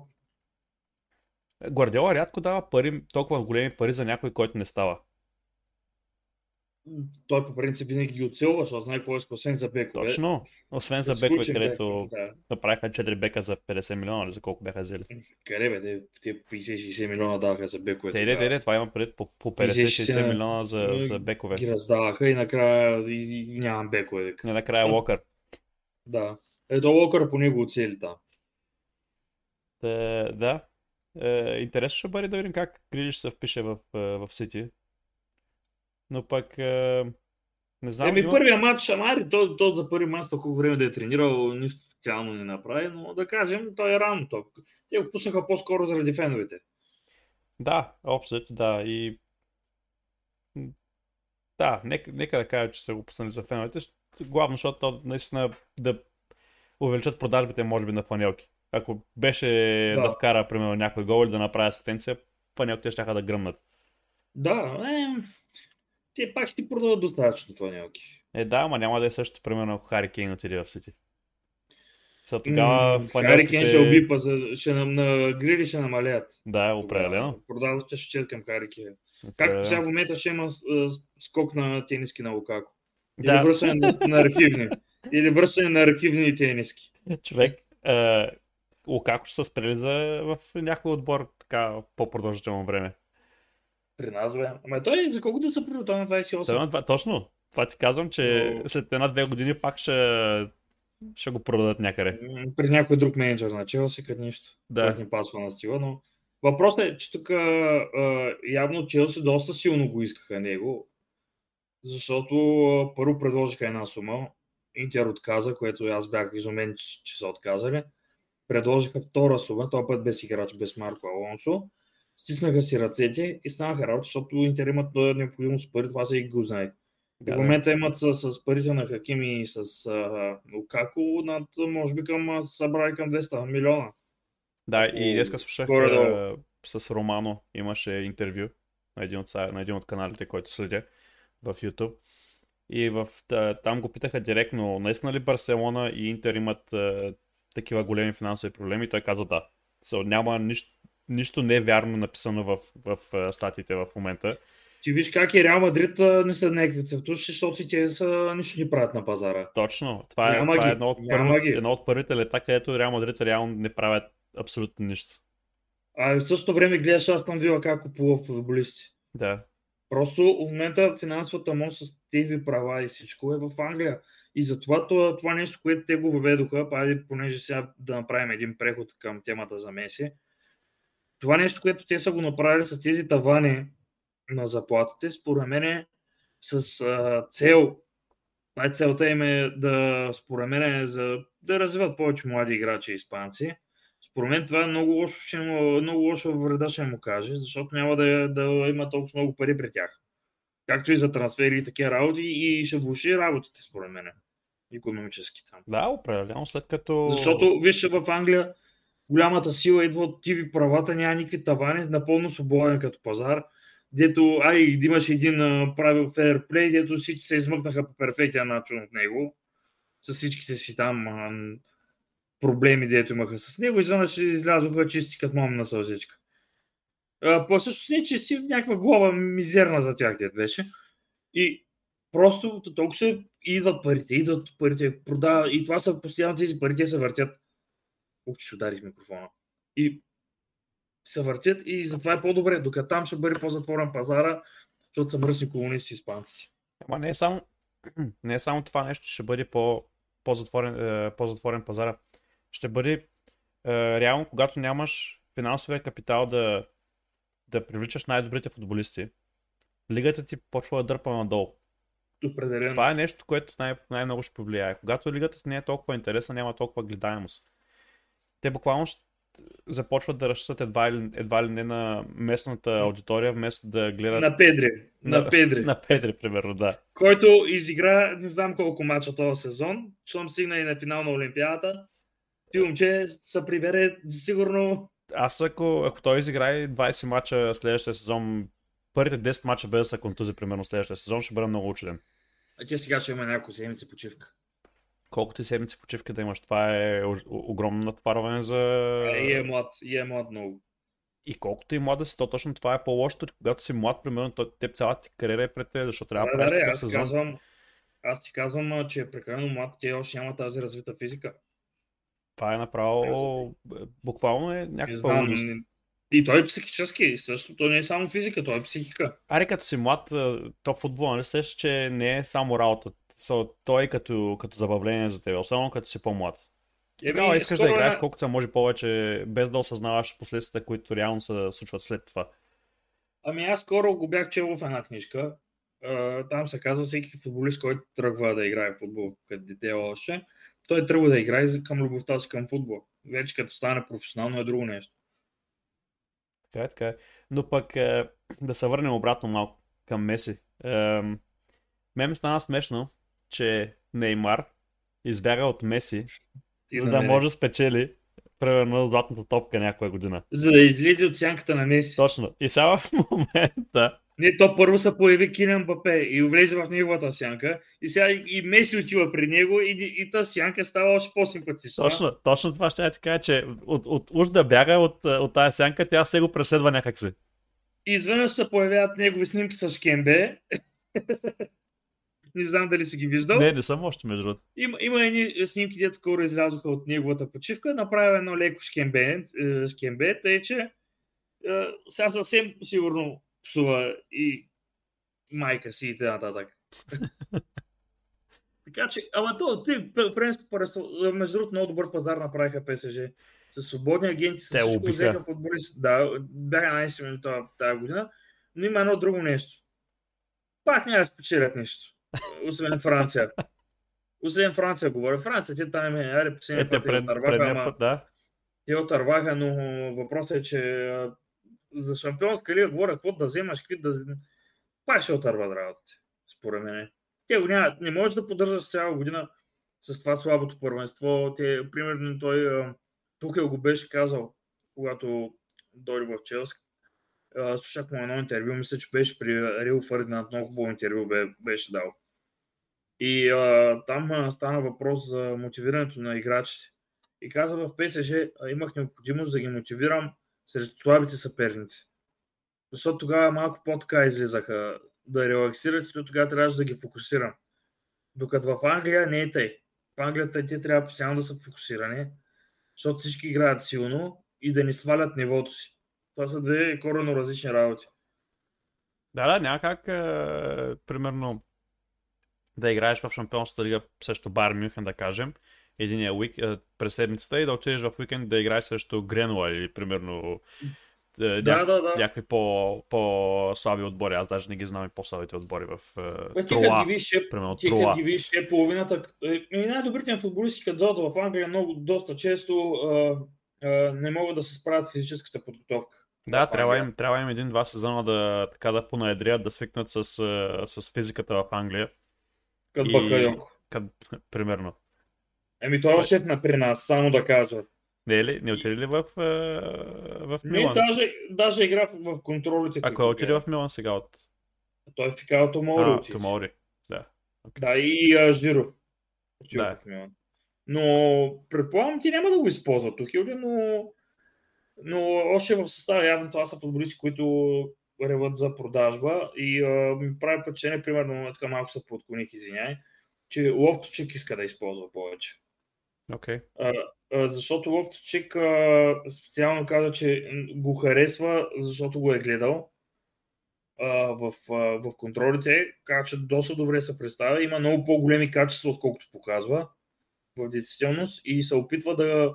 Speaker 1: Гвардиола рядко дава пари, толкова големи пари за някой, който не става.
Speaker 2: той по принцип винаги ги оцелва, защото знае какво иска, освен за бекове.
Speaker 1: Точно. Освен за бекове, където
Speaker 2: Да.
Speaker 1: направиха 4 бека за 50 милиона, или за колко бяха взели.
Speaker 2: Къде бе, те, те 50-60 милиона даваха за бекове.
Speaker 1: Те, те, те, това има пред по, по 50-60
Speaker 2: 50-60
Speaker 1: милиона за, за бекове.
Speaker 2: Ги раздаваха и накрая и, и нямам бекове.
Speaker 1: Не накрая Локър.
Speaker 2: Да. Ето Локър по него оцели там.
Speaker 1: Та, да. Е, интересно ще бъде да видим как Грилиш се впише в, е, в Сити. Но пък е, не знам.
Speaker 2: Еми
Speaker 1: има-
Speaker 2: първия матч, Амари, той, той за първи матч толкова време да е тренирал, нищо специално не направи, но да кажем, той е рано тук. Те го пуснаха по-скоро заради феновете.
Speaker 1: Да, общо, да. И да, нека, нека да кажа, че са го пуснали за феновете. Главно, защото то наистина да увеличат продажбите, може би, на фанелки. Ако беше да,
Speaker 2: Да.
Speaker 1: вкара, примерно, някой гол или да направи асистенция, фанелките ще да гръмнат.
Speaker 2: Да, е, те пак ще ти продават достатъчно фанелки.
Speaker 1: Е, да, ама няма да е също, примерно, ако Хари Кейн отиде в Сити. Сега тогава фанелките...
Speaker 2: Хари Кен ще обипа, за, ще на, на грили ще намалят.
Speaker 1: Да, определено.
Speaker 2: Продажбите ще чет към Хари Кен. Както сега в момента ще има скок на тениски на Лукако. Или
Speaker 1: Да.
Speaker 2: връщане на, на архивни. Или връщане на архивни тениски.
Speaker 1: Човек, е, Лукако ще се спрели за в някой отбор така по-продължително време.
Speaker 2: При нас, бе. Ама той за колко да се превърта на 28?
Speaker 1: Той точно. Това ти казвам, че
Speaker 2: Но-
Speaker 1: след една-две години пак ще, ще го продадат някъде.
Speaker 2: При някой друг менеджер на Челси, като нищо.
Speaker 1: Да.
Speaker 2: Който ни пасва на стила, но въпросът е, че тук а, явно Челси доста силно го искаха него, защото първо предложиха една сума, Интер отказа, което аз бях изумен, че, че са отказали. Предложиха втора сума, този път без играч, без Марко Алонсо. Стиснаха си ръцете и станаха работа, защото Интер имат а, необходимост пари, това се и го знае.
Speaker 1: Да,
Speaker 2: В момента имат с, с парите на Хакими и с а, Лукако над, може би към, събрали към 200 милиона.
Speaker 1: Да, и днеска слушах
Speaker 2: горе-долу.
Speaker 1: с Романо, имаше интервю. на един от, на един от каналите, който следя в YouTube. И в, там го питаха директно, наистина ли Барселона и Интер имат а, такива големи финансови проблеми? И той каза да. So, няма нищо, нищо не е вярно написано в, в, в статиите в момента.
Speaker 2: Ти виж как и Реал Мадрид не са някакви цветуши, защото те са нищо не правят на пазара.
Speaker 1: Точно. Това е, това е едно, от първи, едно от първите лета, където Реал Мадрид реално не правят абсолютно нищо.
Speaker 2: А в същото време гледаш аз там вила как купува футболисти.
Speaker 1: Да.
Speaker 2: Просто в момента финансовата мощ с тези права и всичко е в Англия. И затова това, това нещо, което те го въведоха, пайде, понеже сега да направим един преход към темата за Меси, това нещо, което те са го направили с тези тавани на заплатите, според мен е с а, цел, това е целта им е да, според мен е за да развиват повече млади играчи испанци. Според мен това е много лошо, ще му, много лошо вреда ще му каже, защото няма да, да има толкова много пари при тях. Както и за трансфери и такива работи и ще влуши работите, според мен. Економически там.
Speaker 1: Да, определено, след като...
Speaker 2: Защото, вижте, в Англия голямата сила идва от тиви правата, няма никакви тавани, напълно свободен като пазар дето, ай, имаше един а, правил фейерплей, дето всички се измъкнаха по перфектния начин от него, с всичките си там а, проблеми, дето имаха с него, изведнъж излязоха чисти като мамна сълзичка. А, по също не чисти, някаква глава мизерна за тях, дето беше. И просто толкова се идват парите, идват парите, продават, и това са постоянно тези парите се въртят. Ух, че ударих микрофона. И се въртят и затова е по-добре, докато там ще бъде по-затворен пазара, защото са мръсни колонисти испанци.
Speaker 1: Ама не е само, не е само това нещо, ще бъде по, по-затворен, е, по-затворен пазара. Ще бъде е, реално, когато нямаш финансовия капитал да, да привличаш най-добрите футболисти, лигата ти почва да дърпа надолу.
Speaker 2: Определено.
Speaker 1: Това е нещо, което най- най-много ще повлияе. Когато лигата не е толкова интересна, няма толкова гледаемост. Те буквално ще започват да разчитат едва, едва ли не на местната аудитория, вместо да гледат...
Speaker 2: На Педри. На, на Педри.
Speaker 1: На Педри, примерно, да.
Speaker 2: Който изигра, не знам колко мача този сезон, щом стигна и на финал на Олимпиадата. Ти момче се прибере сигурно...
Speaker 1: Аз ако, ако той изиграе 20 мача следващия сезон, първите 10 мача без са контузи, примерно следващия сезон, ще бъде много учуден.
Speaker 2: А тя сега ще има няколко седмици почивка
Speaker 1: колкото и седмици почивка да имаш, това е огромно натварване за...
Speaker 2: И е млад, и е млад много.
Speaker 1: И колкото и млад да си, то точно това е по-лошото. Когато си млад, примерно, то, теб цялата ти кариера е пред теб, защото трябва да,
Speaker 2: правиш да, аз сезон. Казвам, аз ти казвам, че е прекалено млад, тя още няма тази развита физика.
Speaker 1: Това е направо, буквално е някаква лудост.
Speaker 2: И той е психически, също, то не е само физика, той е психика.
Speaker 1: Аре, като си млад, то футбол, нали че не е само работа so, той е като, като забавление за теб, особено като си по-млад. Еми, Тогава искаш да играеш колкото се може повече, без да осъзнаваш последствията, които реално се случват след това.
Speaker 2: Ами аз скоро го бях чел в една книжка. там се казва всеки футболист, който тръгва да играе в футбол като дете още, той тръгва да играе към любовта си към футбол. Вече като стане професионално е друго нещо.
Speaker 1: Така е, така е. Но пък е, да се върнем обратно малко към Меси. Е, мен ми стана смешно, че Неймар избяга от Меси, за да може да спечели примерно златната топка някоя година.
Speaker 2: За да излезе от сянката на Меси.
Speaker 1: Точно. И сега в момента...
Speaker 2: Не, то първо се появи Кинен Бапе и влезе в неговата сянка. И сега и Меси отива при него и, и тази сянка става още по-симпатична.
Speaker 1: Точно, точно това ще ти кажа, че от, от, уж да бяга от, от тази сянка, тя се го преследва някакси.
Speaker 2: Изведнъж се появяват негови снимки с Шкембе. Не знам дали си ги виждал.
Speaker 1: Не, не съм още между другото.
Speaker 2: Има, има едни снимки, дето скоро излязоха от неговата почивка. Направя едно леко шкембе, е, шкембе тъй че е, сега съвсем сигурно псува и майка си и т.н. така че, ама то, ти, френско парасол, между другото, много добър пазар направиха ПСЖ. С свободни агенти, с всичко взеха футболист. Да, бяха най-силни тази година. Но има едно друго нещо. Пак няма да спечелят нещо освен Франция. Освен Франция говоря. Франция, те там е, аре, последния
Speaker 1: път пред, отърваха, ама, път, да.
Speaker 2: те отърваха, но въпросът е, че за шампионска лига говоря, какво да вземаш, какви да пак ще отърват работите, според мен. Те го няма, не можеш да поддържаш цяла година с това слабото първенство. Те, примерно, той Тухел го беше казал, когато дойде в Челски, а, слушах му едно интервю, мисля, че беше при Рил Фърдинанд, много хубаво интервю бе, беше дал. И а, там стана въпрос за мотивирането на играчите. И каза в ПСЖ, имах необходимост да ги мотивирам срещу слабите съперници. Защото тогава малко по-така излизаха да релаксират и тогава трябваше да ги фокусирам. Докато в Англия не е тъй. В Англия те трябва постоянно да са фокусирани, защото всички играят силно и да ни свалят нивото си. Това са две коренно различни работи.
Speaker 1: Да, да, няма как, е, примерно, да играеш в Шампионската лига срещу Бар Мюнхен, да кажем, единия уик, е, през седмицата и да отидеш в уикенд да играеш срещу Гренуа или примерно е, ня...
Speaker 2: Да, да, да.
Speaker 1: някакви по, по-слаби отбори. Аз даже не ги знам и по-слабите отбори в е,
Speaker 2: е,
Speaker 1: Примерно
Speaker 2: ти като ги виж, е половината. е, Еми, най-добрите футболисти, като дойдат в Англия, много, доста често а, а, не могат да се справят физическата подготовка.
Speaker 1: Да, трябва им, трябва им един-два сезона да, така да понаедрят, да свикнат с, е, с физиката в Англия.
Speaker 2: Като
Speaker 1: И-
Speaker 2: Бакайоко.
Speaker 1: Примерно.
Speaker 2: Еми, той е шеф на при нас, само да кажа.
Speaker 1: Не, е ли, не отиде ли в, е, в
Speaker 2: Не,
Speaker 1: Милан?
Speaker 2: даже, даже игра в, контролите.
Speaker 1: Ако е отиде в Милан сега от...
Speaker 2: Той е в Фикао Томори.
Speaker 1: А. Томори. Да.
Speaker 2: Да, и а, Жиро.
Speaker 1: Да.
Speaker 2: в Милан. Но предполагам, ти няма да го използва Тухилди, но, но още в състава явно това са футболисти, които реват за продажба и а, ми прави впечатление, примерно, така малко се подклоних, извиняй, че Лофточек иска да използва повече.
Speaker 1: Окей.
Speaker 2: А, а, защото Лофточек а, специално каза, че го харесва, защото го е гледал а, в, а, в контролите, каза, че доста добре се представя, има много по-големи качества, отколкото показва в действителност и се опитва да,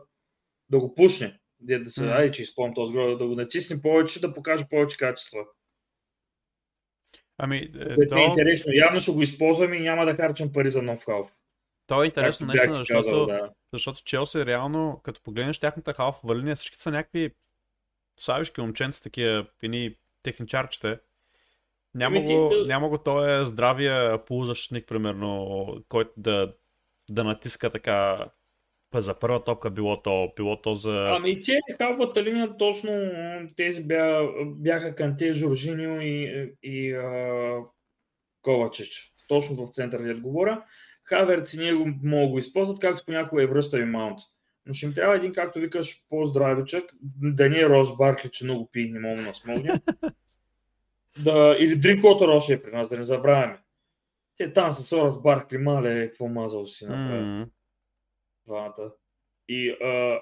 Speaker 2: да го пушне. Да, да се,
Speaker 1: М.
Speaker 2: айде, че изпълням този град, да го натисне повече, да покаже повече качества.
Speaker 1: Ами, е,
Speaker 2: е
Speaker 1: то,
Speaker 2: интересно. Явно ще го използваме и няма да харчам пари за нов халф.
Speaker 1: то е интересно наистина,
Speaker 2: ти
Speaker 1: защото,
Speaker 2: казал, да.
Speaker 1: Защото Челси реално, като погледнеш тяхната халфова линия, всички са някакви славишки момченца, такива едни техничарчета. Няма
Speaker 2: Еми, ти-
Speaker 1: го,
Speaker 2: ти-
Speaker 1: няма го той здравия полузащитник, примерно, който да, да натиска така за първа топка било то, било то за...
Speaker 2: Ами те халфата линия точно тези бя, бяха Канте, Жоржиньо и, и а, Ковачич. Точно в центъра да говоря. Хаверц и ние го могат да го използват, както понякога е връща и Маунт. Но ще им трябва един, както викаш, по-здравичък, да не е Рос Баркли, че много пи, не мога да смогне. да, или Дринкотър още е при нас, да не забравяме. Те там с Рос Баркли, мале, какво мазал си направи двамата. И, а,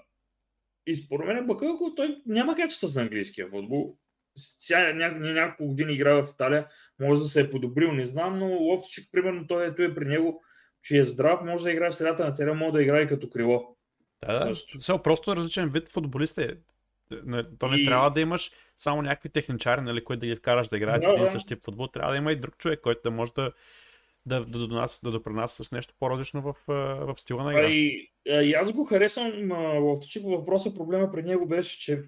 Speaker 2: и според мен Бакалко, той няма качества за английския футбол. Сега ня, ня, няколко години играе в Италия, може да се е подобрил, не знам, но Лофтичик, примерно, той ето е при него, че е здрав, може да играе в средата на терена, може да играе като крило.
Speaker 1: Да, да.
Speaker 2: Също.
Speaker 1: Все, просто различен вид футболист е. То не
Speaker 2: И-
Speaker 1: трябва да имаш само някакви техничари, нали, които да ги вкараш да играят
Speaker 2: Да,
Speaker 1: един и
Speaker 2: да.
Speaker 1: същи тип футбол. Трябва да има и друг човек, който да може да, да, да, донася, да допринася с нещо по-различно в, в стила на игра.
Speaker 2: и, а, и аз го харесвам а, Лофтичик. Въпросът, проблема при него беше, че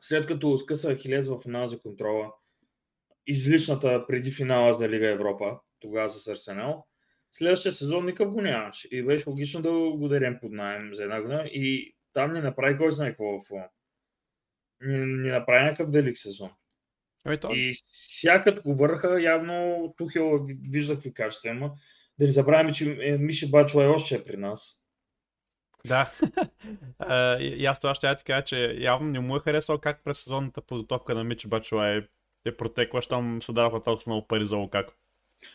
Speaker 2: след като скъса Хилез в финал за контрола, излишната преди финала за Лига Европа, тогава с Арсенал, следващия сезон никакъв го нямаше. И беше логично да го дадем под найем за една година. И там не направи кой знае какво фон. Не, не направи някакъв велик сезон.
Speaker 1: Ами то,
Speaker 2: И като го върха, явно Тухел ви- вижда какви качества има. Да не забравяме, че е, Миши Бачо е още е при нас.
Speaker 1: Да. А, и аз това ще я ти кажа, че явно не му е харесал как през сезонната подготовка на Мичи Бачуа е, е протекла, щом се даваха толкова много пари за Лукако.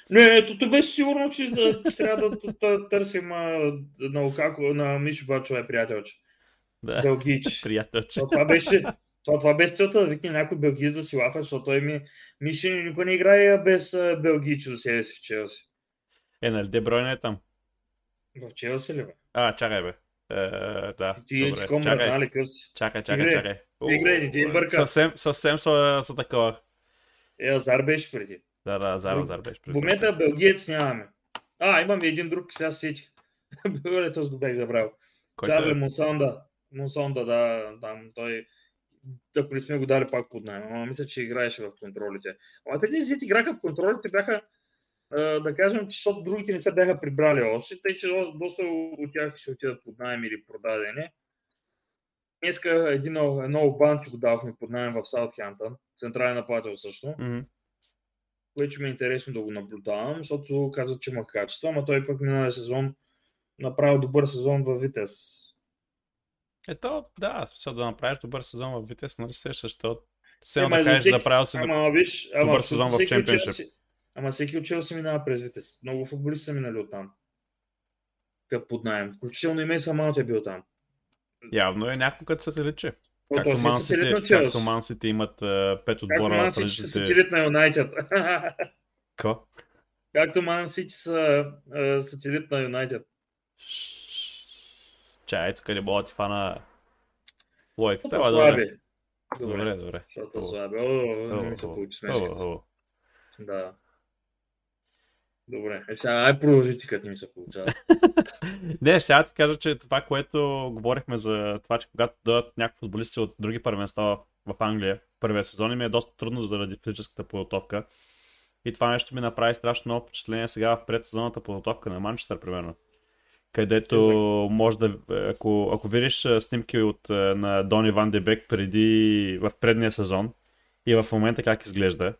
Speaker 2: Не, ето ти беше сигурно, че, за, че трябва да, търсим а, на Лукако, на Мишо Бачо е приятелче.
Speaker 1: Да.
Speaker 2: Белгийч.
Speaker 1: Приятелче.
Speaker 2: То, това беше, това, това беше целта да викне някой белгиец да си лафа, защото той ми, Миши никой не играе без белгийче до себе си в Челси.
Speaker 1: Е, нали Дебройне е там?
Speaker 2: В Челси ли бе?
Speaker 1: А, чакай бе. Е, да,
Speaker 2: Ти
Speaker 1: добре.
Speaker 2: такова
Speaker 1: Чакай,
Speaker 2: мръдна ли къв си?
Speaker 1: чакай, чакай, чакай.
Speaker 2: Игре, не ти бърка.
Speaker 1: Съвсем, съвсем са, са такова.
Speaker 2: Е, Азар беше преди.
Speaker 1: Да, да, Зар, Зар беше.
Speaker 2: В момента белгиец нямаме. А, имаме един друг, сега се сетих. Бе, този го бях забрал.
Speaker 1: Който
Speaker 2: Чарли
Speaker 1: е...
Speaker 2: Монсонда. Монсонда, да, там той ако не сме го дали пак под найем. Ама мисля, че играеше в контролите. Ама зет играха в контролите, бяха да кажем, че защото другите не се бяха прибрали още, тъй че доста- от тях ще отидат под найем или продадени. Днеска един, едно банчо го давахме под найем в Саутхемптън, централен нападател също,
Speaker 1: Мгм.
Speaker 2: Което ми е интересно да го наблюдавам, защото казват, че има качества, ама той пък миналия сезон направил добър сезон във Витес.
Speaker 1: Ето, да, в смисъл да направиш добър сезон в Витес, нали се защото все
Speaker 2: Ема,
Speaker 1: едно да кажеш
Speaker 2: всеки-
Speaker 1: да правил си
Speaker 2: Ама виж, ама
Speaker 1: добър сезон в
Speaker 2: от. Челси- Ама всеки от Челси минава през Витес. Много футболисти са минали оттам. Като под найем. Включително и Мейса Маунт е бил там.
Speaker 1: явно е някой като сателит, че. Както Мансите,
Speaker 2: на
Speaker 1: както Мансите имат пет отбора
Speaker 2: Сити са
Speaker 1: различните...
Speaker 2: сателит на Юнайтед.
Speaker 1: Ко?
Speaker 2: Както Ман Сити са сателит на Юнайтед.
Speaker 1: Чай, тук не мога да ти фана.
Speaker 2: Това слаби.
Speaker 1: добре.
Speaker 2: Добре, защото слаби. О, не ми се получи смешката. Да. Добре. Е, сега ай продължи като не ми се получава.
Speaker 1: Не, сега ти кажа, че това, което говорихме за това, че когато дойдат някакви футболисти от други първенства в Англия, първия сезон им е доста трудно заради физическата подготовка. И това нещо ми направи страшно много впечатление сега в предсезонната подготовка на Манчестър, примерно. Където може да, ако, ако видиш снимки от, на Дони Ван Дебек преди, в предния сезон и в момента как изглежда,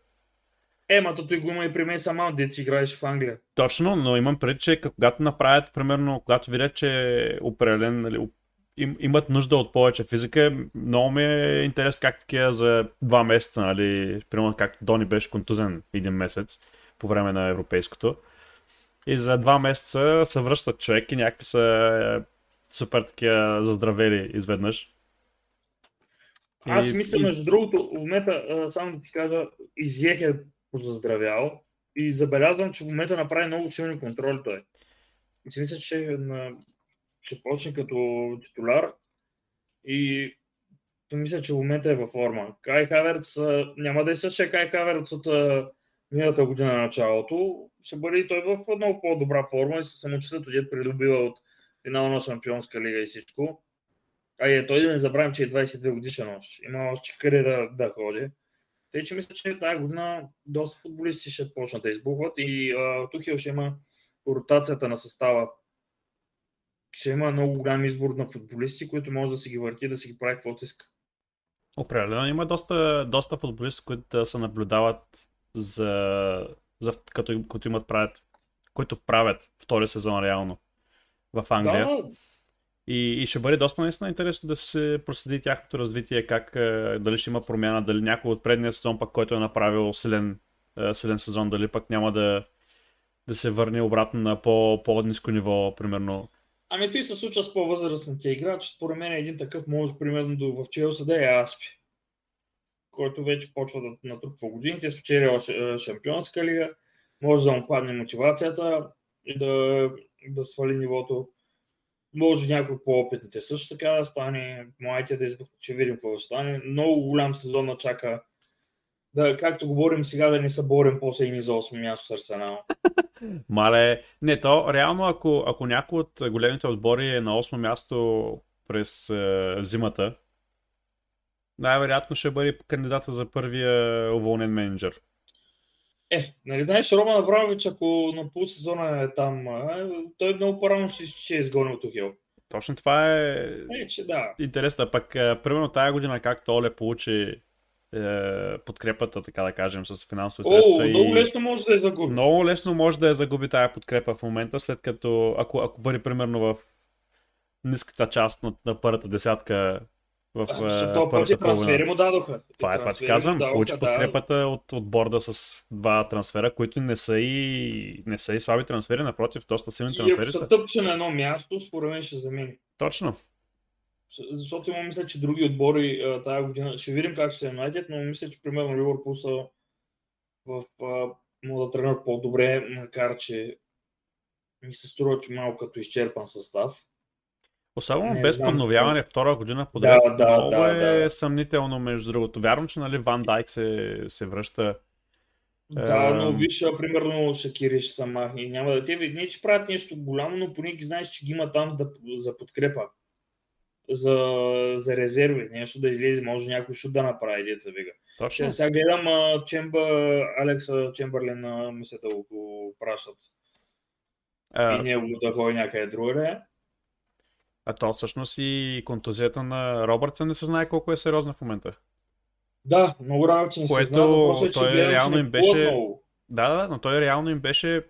Speaker 2: Е, ма той го има и при мен сама, дет си играеш в Англия.
Speaker 1: Точно, но имам преди, че когато направят, примерно, когато видят, че определен, нали, им, имат нужда от повече физика, много ми е интересно как такива за два месеца, нали, примерно как Дони беше контузен един месец по време на европейското. И за два месеца се връщат човек и някакви са е, супер такива заздравели изведнъж.
Speaker 2: Аз мисля, между другото, в момента, само да ти кажа, Изиех е позаздравял и забелязвам, че в момента направи много силни контроли той. И си мисля, че на, ще почне като титуляр и мисля, че в момента е във форма. Кай Хаверц няма да е същия Кай Хаверц от миналата година на началото. Ще бъде и той в много по-добра форма и се самочувствието, дед придобива от финал на Шампионска лига и всичко. А е, той да не забравим, че е 22 годишен още. Има още къде да, да ходи. Тъй, че мисля, че тази година доста футболисти ще почнат да избухват и а, тук ще има ротацията на състава. Ще има много голям избор на футболисти, които може да си ги върти, да си ги прави каквото иска.
Speaker 1: Определено има доста, доста футболисти, които се наблюдават за, за като, като имат правят, които правят втори сезон реално в Англия.
Speaker 2: Да,
Speaker 1: И, и ще бъде доста наистина интересно да се проследи тяхното развитие, как е, дали ще има промяна, дали някой от предния сезон пък, който е направил силен, е, силен сезон, дали пък няма да, да се върне обратно на по, по-низко ниво, примерно.
Speaker 2: Ами той се случва с по-възрастните играчи. Според мен един такъв може примерно да в Челси да е Аспи, който вече почва да натрупва годините, спечелил ш- шампионска лига, може да му падне мотивацията и да, да свали нивото. Може някой по-опитните също така да стане, младите да избухнат, ще видим какво стане. Много голям сезон на чака. Да, както говорим сега, да не се борим после и ни за 8 място с Арсенал.
Speaker 1: Мале, не, то реално ако, ако някой от големите отбори е на 8 място през е, зимата, най-вероятно ще бъде кандидата за първия уволнен менеджер.
Speaker 2: Е, нали знаеш, Роман Абрамович, ако на полусезона е там, той много по-рано ще, ще е изгонил Тухил.
Speaker 1: Точно това е
Speaker 2: Е, че да.
Speaker 1: интересно. Пък, е, примерно тази година, както Оле получи е, подкрепата, така да кажем, с финансови
Speaker 2: О,
Speaker 1: средства.
Speaker 2: много
Speaker 1: и...
Speaker 2: лесно може да е загуби.
Speaker 1: Много лесно може да я загуби тая подкрепа в момента, след като, ако, ако бъде примерно в ниската част на, на първата десятка в
Speaker 2: А,
Speaker 1: първата
Speaker 2: трансфери му дадоха.
Speaker 1: Това е това ти казвам.
Speaker 2: дадоха,
Speaker 1: Получи
Speaker 2: да.
Speaker 1: подкрепата от, от борда с два трансфера, които не са и, не са и слаби трансфери, напротив, доста силни
Speaker 2: И ако
Speaker 1: трансфери
Speaker 2: се
Speaker 1: са.
Speaker 2: тъпче на едно място, според мен ще замени.
Speaker 1: Точно.
Speaker 2: Защото има мисля, че други отбори тази година, ще видим как ще се Юнайтед, но мисля, че примерно Ливърпул са в, а, могат да тренират по-добре, макар че ми се струва, че малко като изчерпан състав.
Speaker 1: Особено
Speaker 2: Не
Speaker 1: без
Speaker 2: знам.
Speaker 1: подновяване втора година подред.
Speaker 2: Да, да,
Speaker 1: много
Speaker 2: да,
Speaker 1: е
Speaker 2: да.
Speaker 1: съмнително, между другото. Вярвам, че нали, Ван Дайк се, се връща.
Speaker 2: Да, но
Speaker 1: Ем.
Speaker 2: виж, примерно Шакири ще са махни. Няма да те не, че правят нещо голямо, но поне ги знаеш, че ги има там да, за подкрепа. За, за резерви, нещо да излезе, може някой шут да направи, деца вига.
Speaker 1: Точно.
Speaker 2: Ще сега гледам а, Чемба, Алекса Чемберлен, а, мисля да го, го пращат.
Speaker 1: А,
Speaker 2: И него да ходи някъде другаде.
Speaker 1: А то всъщност и контузията на Робъртсън не се знае колко е сериозна в момента.
Speaker 2: Да, много работи не се
Speaker 1: Което
Speaker 2: знае. Въпросът е, че
Speaker 1: той
Speaker 2: гледам, че
Speaker 1: реално
Speaker 2: не
Speaker 1: им беше-
Speaker 2: много.
Speaker 1: Да, да, но той реално им беше е,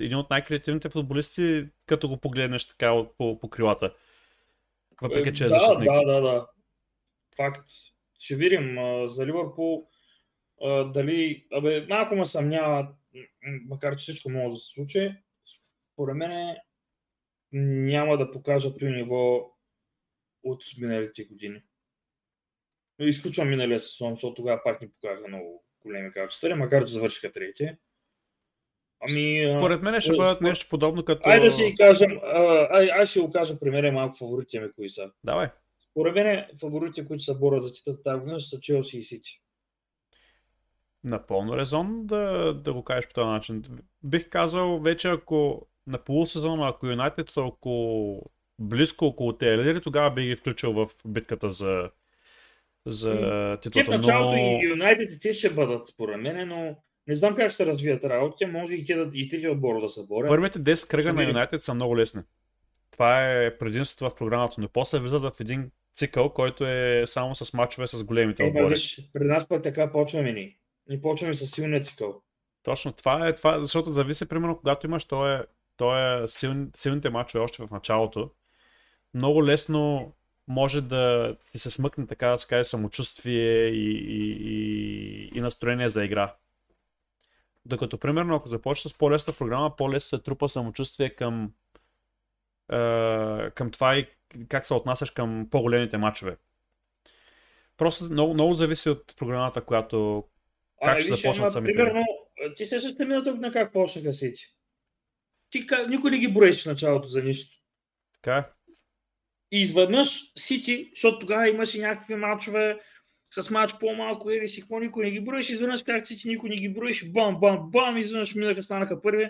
Speaker 1: един от най-креативните футболисти, като го погледнеш така от- по, по крилата. Въпреки, че е
Speaker 2: да,
Speaker 1: защитник.
Speaker 2: Да, да, да. Факт. Ще видим за Ливърпул дали... Абе, малко ме съмнява, макар че всичко може да се случи. Според мен няма да покажат този ниво от миналите години. Изключвам миналия сезон, защото тогава пак ни покаха много големи качества, макар че завършиха трети. Ами, а,
Speaker 1: Според мен ще бъдат
Speaker 2: спор-
Speaker 1: нещо подобно като...
Speaker 2: айде да си кажем, ай, аз ще го кажа примерно малко фаворитите ми кои са.
Speaker 1: Давай.
Speaker 2: Според мен фаворитите, които се борят за титлата тази година, са Челси и Сити.
Speaker 1: Напълно резон да, да го кажеш по този начин. Бих казал вече ако на полусезона, ако Юнайтед са около, близко около тези лидери, тогава би ги включил в битката за, за
Speaker 2: Те в
Speaker 1: титлата.
Speaker 2: началото
Speaker 1: Но...
Speaker 2: и Юнайтед и те ще бъдат, според мен, но не знам как ще се развият работите. Може и, те да, и трите отбора да се борят.
Speaker 1: Първите 10 кръга на. Юнайтед са много лесни. Това е предимството в програмата, но после влизат в един цикъл, който е само с мачове с големите
Speaker 2: Е,
Speaker 1: отбори.
Speaker 2: виж, при нас пък така почваме ни. Ни почваме с силния цикъл.
Speaker 1: Точно това е това, защото зависи, примерно, когато имаш то е, то е сил, силните мачове още в началото, много лесно може да ти се смъкне така да се каже самочувствие и, и, и, и настроение за игра. Докато, примерно, ако започнеш с по-лесна програма, по-лесно се трупа самочувствие към, е, към това и как се отнасяш към по-големите мачове. Просто много, много зависи от програмата, която, Как ще
Speaker 2: виж,
Speaker 1: започнат самите?
Speaker 2: Примерно, ти се ще миналата година как почнаха Сити. Ти никой не ги броеше в началото за нищо.
Speaker 1: така е.
Speaker 2: И изведнъж Сити, защото тогава имаше някакви мачове с мач по-малко или си какво, никой не ги броеше. Изведнъж как Сити никой не ги броеше. Бам, бам, бам, изведнъж минаха, станаха първи,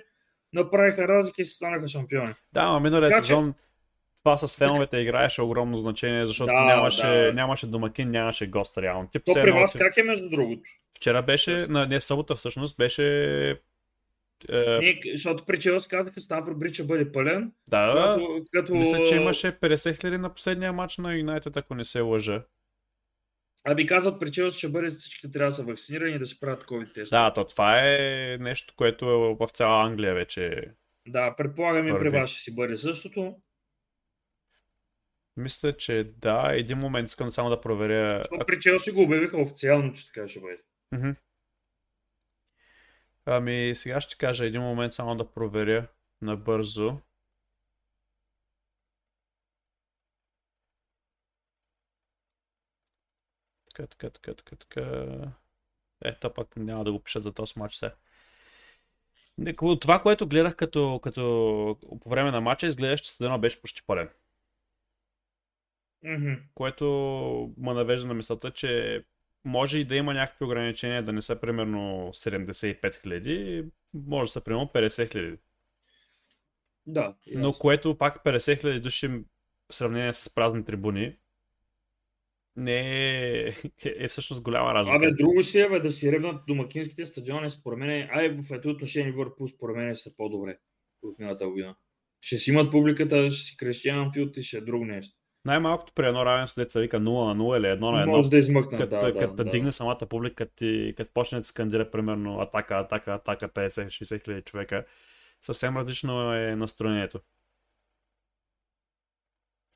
Speaker 2: направиха разлика и се станаха шампиони.
Speaker 1: Да, ама миналия
Speaker 2: че-
Speaker 1: сезон това с феновете играеше огромно значение, защото
Speaker 2: Да,
Speaker 1: нямаше,
Speaker 2: да.
Speaker 1: нямаше домакин, нямаше гост реално. Тип,
Speaker 2: То при вас как е между другото?
Speaker 1: Вчера беше, на, не събота всъщност, беше... Е,
Speaker 2: Не, защото при Челси казаха Ставро Брич ще бъде пълен.
Speaker 1: да, да,
Speaker 2: Като, като...
Speaker 1: мисля, че имаше 50 хиляди на последния матч на Юнайтед, ако не се лъжа.
Speaker 2: Аби казват при Челси ще бъде всички трябва да са вакцинирани и да се правят COVID тест.
Speaker 1: Да, то това е нещо, което е в цяла Англия вече.
Speaker 2: да предполагам и при вас ще си бъде същото.
Speaker 1: Мисля, че да, един момент искам само да проверя.
Speaker 2: Защото при Челси го обявиха официално, че така ще бъде.
Speaker 1: Мгм. Ами, сега ще кажа един момент само да проверя набързо. Така, така, така, така, така. Ето пък няма да го пишат за този матч сега. Ко- Това, което гледах като, като по време на матча, изглеждаш, че стадиона беше почти пълен.
Speaker 2: Мгм.
Speaker 1: Което ме навежда на мисълта, че може и да има някакви ограничения, да не са примерно 75 хиляди, може да са примерно 50 хиляди.
Speaker 2: Да.
Speaker 1: Но
Speaker 2: ясно.
Speaker 1: което пак 50 хиляди души в сравнение с празни трибуни не е, е всъщност голяма разлика.
Speaker 2: Абе, друго си е, бе, да си ревнат домакинските стадиони, според мен. Ай, в ето отношение Ливърпул, според мен са по-добре от миналата година. Ще си имат публиката, ще си крещи Анфилд и ще е друго нещо.
Speaker 1: Най-малкото при едно равенство, деца вика 0 на 0 или 1 на 1,
Speaker 2: Може да измъкнат,
Speaker 1: като,
Speaker 2: да, да,
Speaker 1: като
Speaker 2: да.
Speaker 1: дигне самата публика, като, като почне да скандира примерно атака, атака, атака 50-60 хиляди човека, съвсем различно е настроението.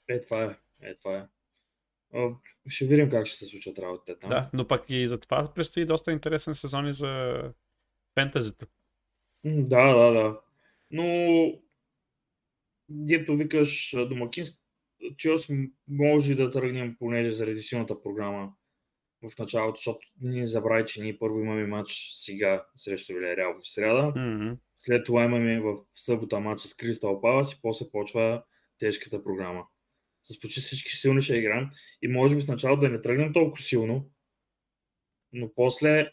Speaker 2: Е, това е. Е, това е. Ще видим как ще се случат работите там.
Speaker 1: Да, но пък и за това предстои доста интересен сезон и за фентазито.
Speaker 2: Да, да, да. Но, дето викаш домакински, Челси може да тръгнем, понеже заради силната програма в началото, защото не забравяй, че ние първо имаме матч сега срещу Вилерял в среда.
Speaker 1: М-м.
Speaker 2: След това имаме в събота матч с Кристал Палас и после почва тежката програма. С почти всички силни ще играем и може би в началото да не тръгнем толкова силно, но после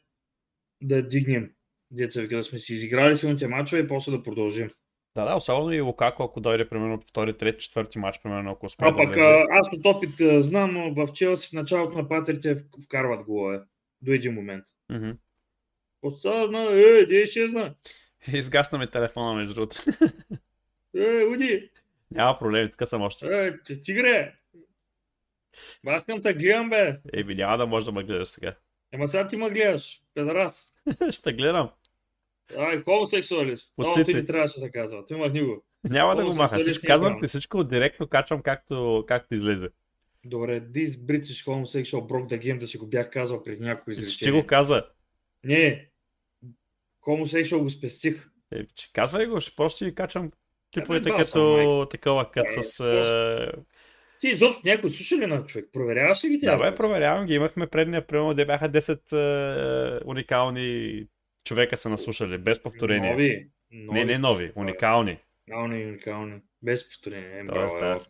Speaker 2: да дигнем деца, вика да сме си изиграли силните мачове и после да продължим.
Speaker 1: Да, да, особено и Лукако, ако дойде примерно втори, трети, четвърти матч, примерно ако успее
Speaker 2: А
Speaker 1: да
Speaker 2: пък
Speaker 1: влезе.
Speaker 2: аз от опит знам, но в Челси в началото на патрите вкарват голове. До един момент.
Speaker 1: Мгм.
Speaker 2: Остана, е, де изчезна.
Speaker 1: Изгасна ми телефона, между другото.
Speaker 2: Е, уди.
Speaker 1: Няма проблеми, така съм още.
Speaker 2: Е, тигре! Аз искам да гледам, бе.
Speaker 1: Еми, няма да можеш да ме гледаш сега.
Speaker 2: Ема сега ти ме гледаш, педерас.
Speaker 1: Ще гледам.
Speaker 2: Ай, хомосексуалист.
Speaker 1: От
Speaker 2: Много ти трябваше да казва. Той махни го.
Speaker 1: Няма да го маха. Всичко,
Speaker 2: си
Speaker 1: казвам ти всичко директно качвам както, както излезе.
Speaker 2: Добре, this British homosexual broke the game да си го бях казал преди някои
Speaker 1: Че ти
Speaker 2: изречения.
Speaker 1: го каза.
Speaker 2: Не, homosexual го спестих.
Speaker 1: Е, че казвай го, ще просто ти качвам клиповете
Speaker 2: баса,
Speaker 1: като такова, като
Speaker 2: Е,
Speaker 1: с... е,
Speaker 2: Ти изобщо някой слуша ли на човек? Проверяваш ли ги
Speaker 1: Да,
Speaker 2: тя?
Speaker 1: бе, проверявам ги. Имахме предния, примерно, де бяха 10 е, уникални човека са наслушали, без повторение.
Speaker 2: Нови. нови.
Speaker 1: Не, не нови, уникални.
Speaker 2: Уникални, уникални. Без повторение. Е,
Speaker 1: Тоест,
Speaker 2: браво,
Speaker 1: да.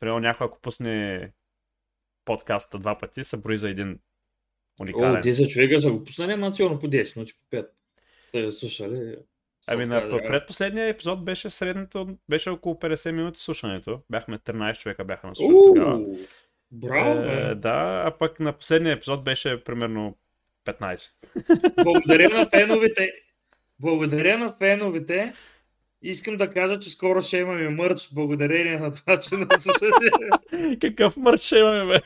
Speaker 1: Примерно някой, ако пусне подкаста два пъти, се брои за един
Speaker 2: О,
Speaker 1: уникален.
Speaker 2: 10 човека са го пуснали, ама сигурно по 10, но ти по 5. Сте я слушали.
Speaker 1: Ами
Speaker 2: Са
Speaker 1: на предпоследния епизод беше средното, беше около 50 минути слушането. Бяхме 13 човека бяха наслушали тогава.
Speaker 2: Уу, Браво,
Speaker 1: Е, да, а пък на последния епизод беше примерно 15.
Speaker 2: Благодаря на феновете. Благодаря на феновете. Искам да кажа, че скоро ще имаме мърч благодарение на това, че нас слушате.
Speaker 1: Какъв мърч ще имаме, бе?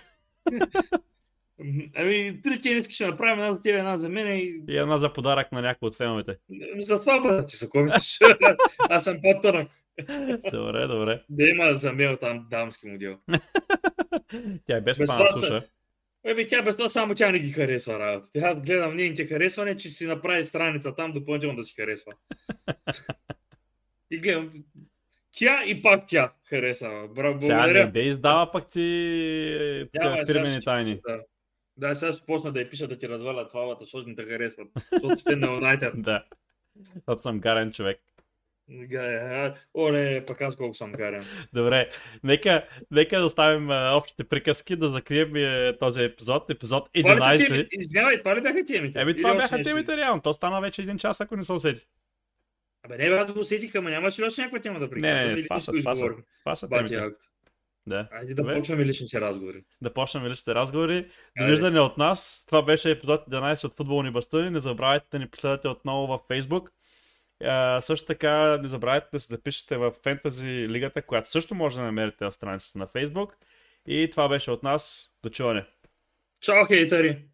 Speaker 2: Ами, три тениски ще направим една за тебе, една за мен и
Speaker 1: И една за подарък на някой от феновете.
Speaker 2: за сватбата ти, за кой мислиш? Аз съм по-тънък.
Speaker 1: Добре, добре.
Speaker 2: Да има за мел там дамски модел.
Speaker 1: Тя и без
Speaker 2: Без
Speaker 1: това
Speaker 2: това
Speaker 1: слуша.
Speaker 2: Еми, тя без това само тя не ги харесва работа. Аз гледам нейните харесване, че си направи страница там допълнително да си харесва. и гледам, тя и пак тя харесва. Браво,
Speaker 1: Сега не
Speaker 2: благодаря.
Speaker 1: да издава пък ти е, фирмени тайни.
Speaker 2: пиша, Да. Да, сега ще почна да я пиша да ти развалят славата, защото не те харесват. Защото си на Юнайтед.
Speaker 1: Да. Защото съм гарен човек.
Speaker 2: Га- Оле, пък аз колко съм гарен.
Speaker 1: Добре, нека, нека да оставим а, общите приказки, да закрием е, този епизод, епизод
Speaker 2: Това ли, че
Speaker 1: 11.
Speaker 2: теми- Извинявай, това ли бяха темите?
Speaker 1: Еми това бяха темите реално, то стана вече един час, ако не се усети.
Speaker 2: Абе, не, аз го усетих, ама нямаше ли още някаква тема да приказвам?
Speaker 1: не, не, това са, това са,
Speaker 2: изговорим?
Speaker 1: това са
Speaker 2: Бати
Speaker 1: темите.
Speaker 2: акт.
Speaker 1: Да.
Speaker 2: Айде да
Speaker 1: Добре.
Speaker 2: почваме личните разговори.
Speaker 1: да почнем личните разговори. Довиждане от нас. Това беше епизод 11 от Футболни бастуни. Не забравяйте да ни последвате отново в Facebook. А, също така не забравяйте да се запишете в Фентази лигата, която също може да намерите в страницата на Facebook. И това беше от нас. До чуване.
Speaker 2: Чао, хейтери!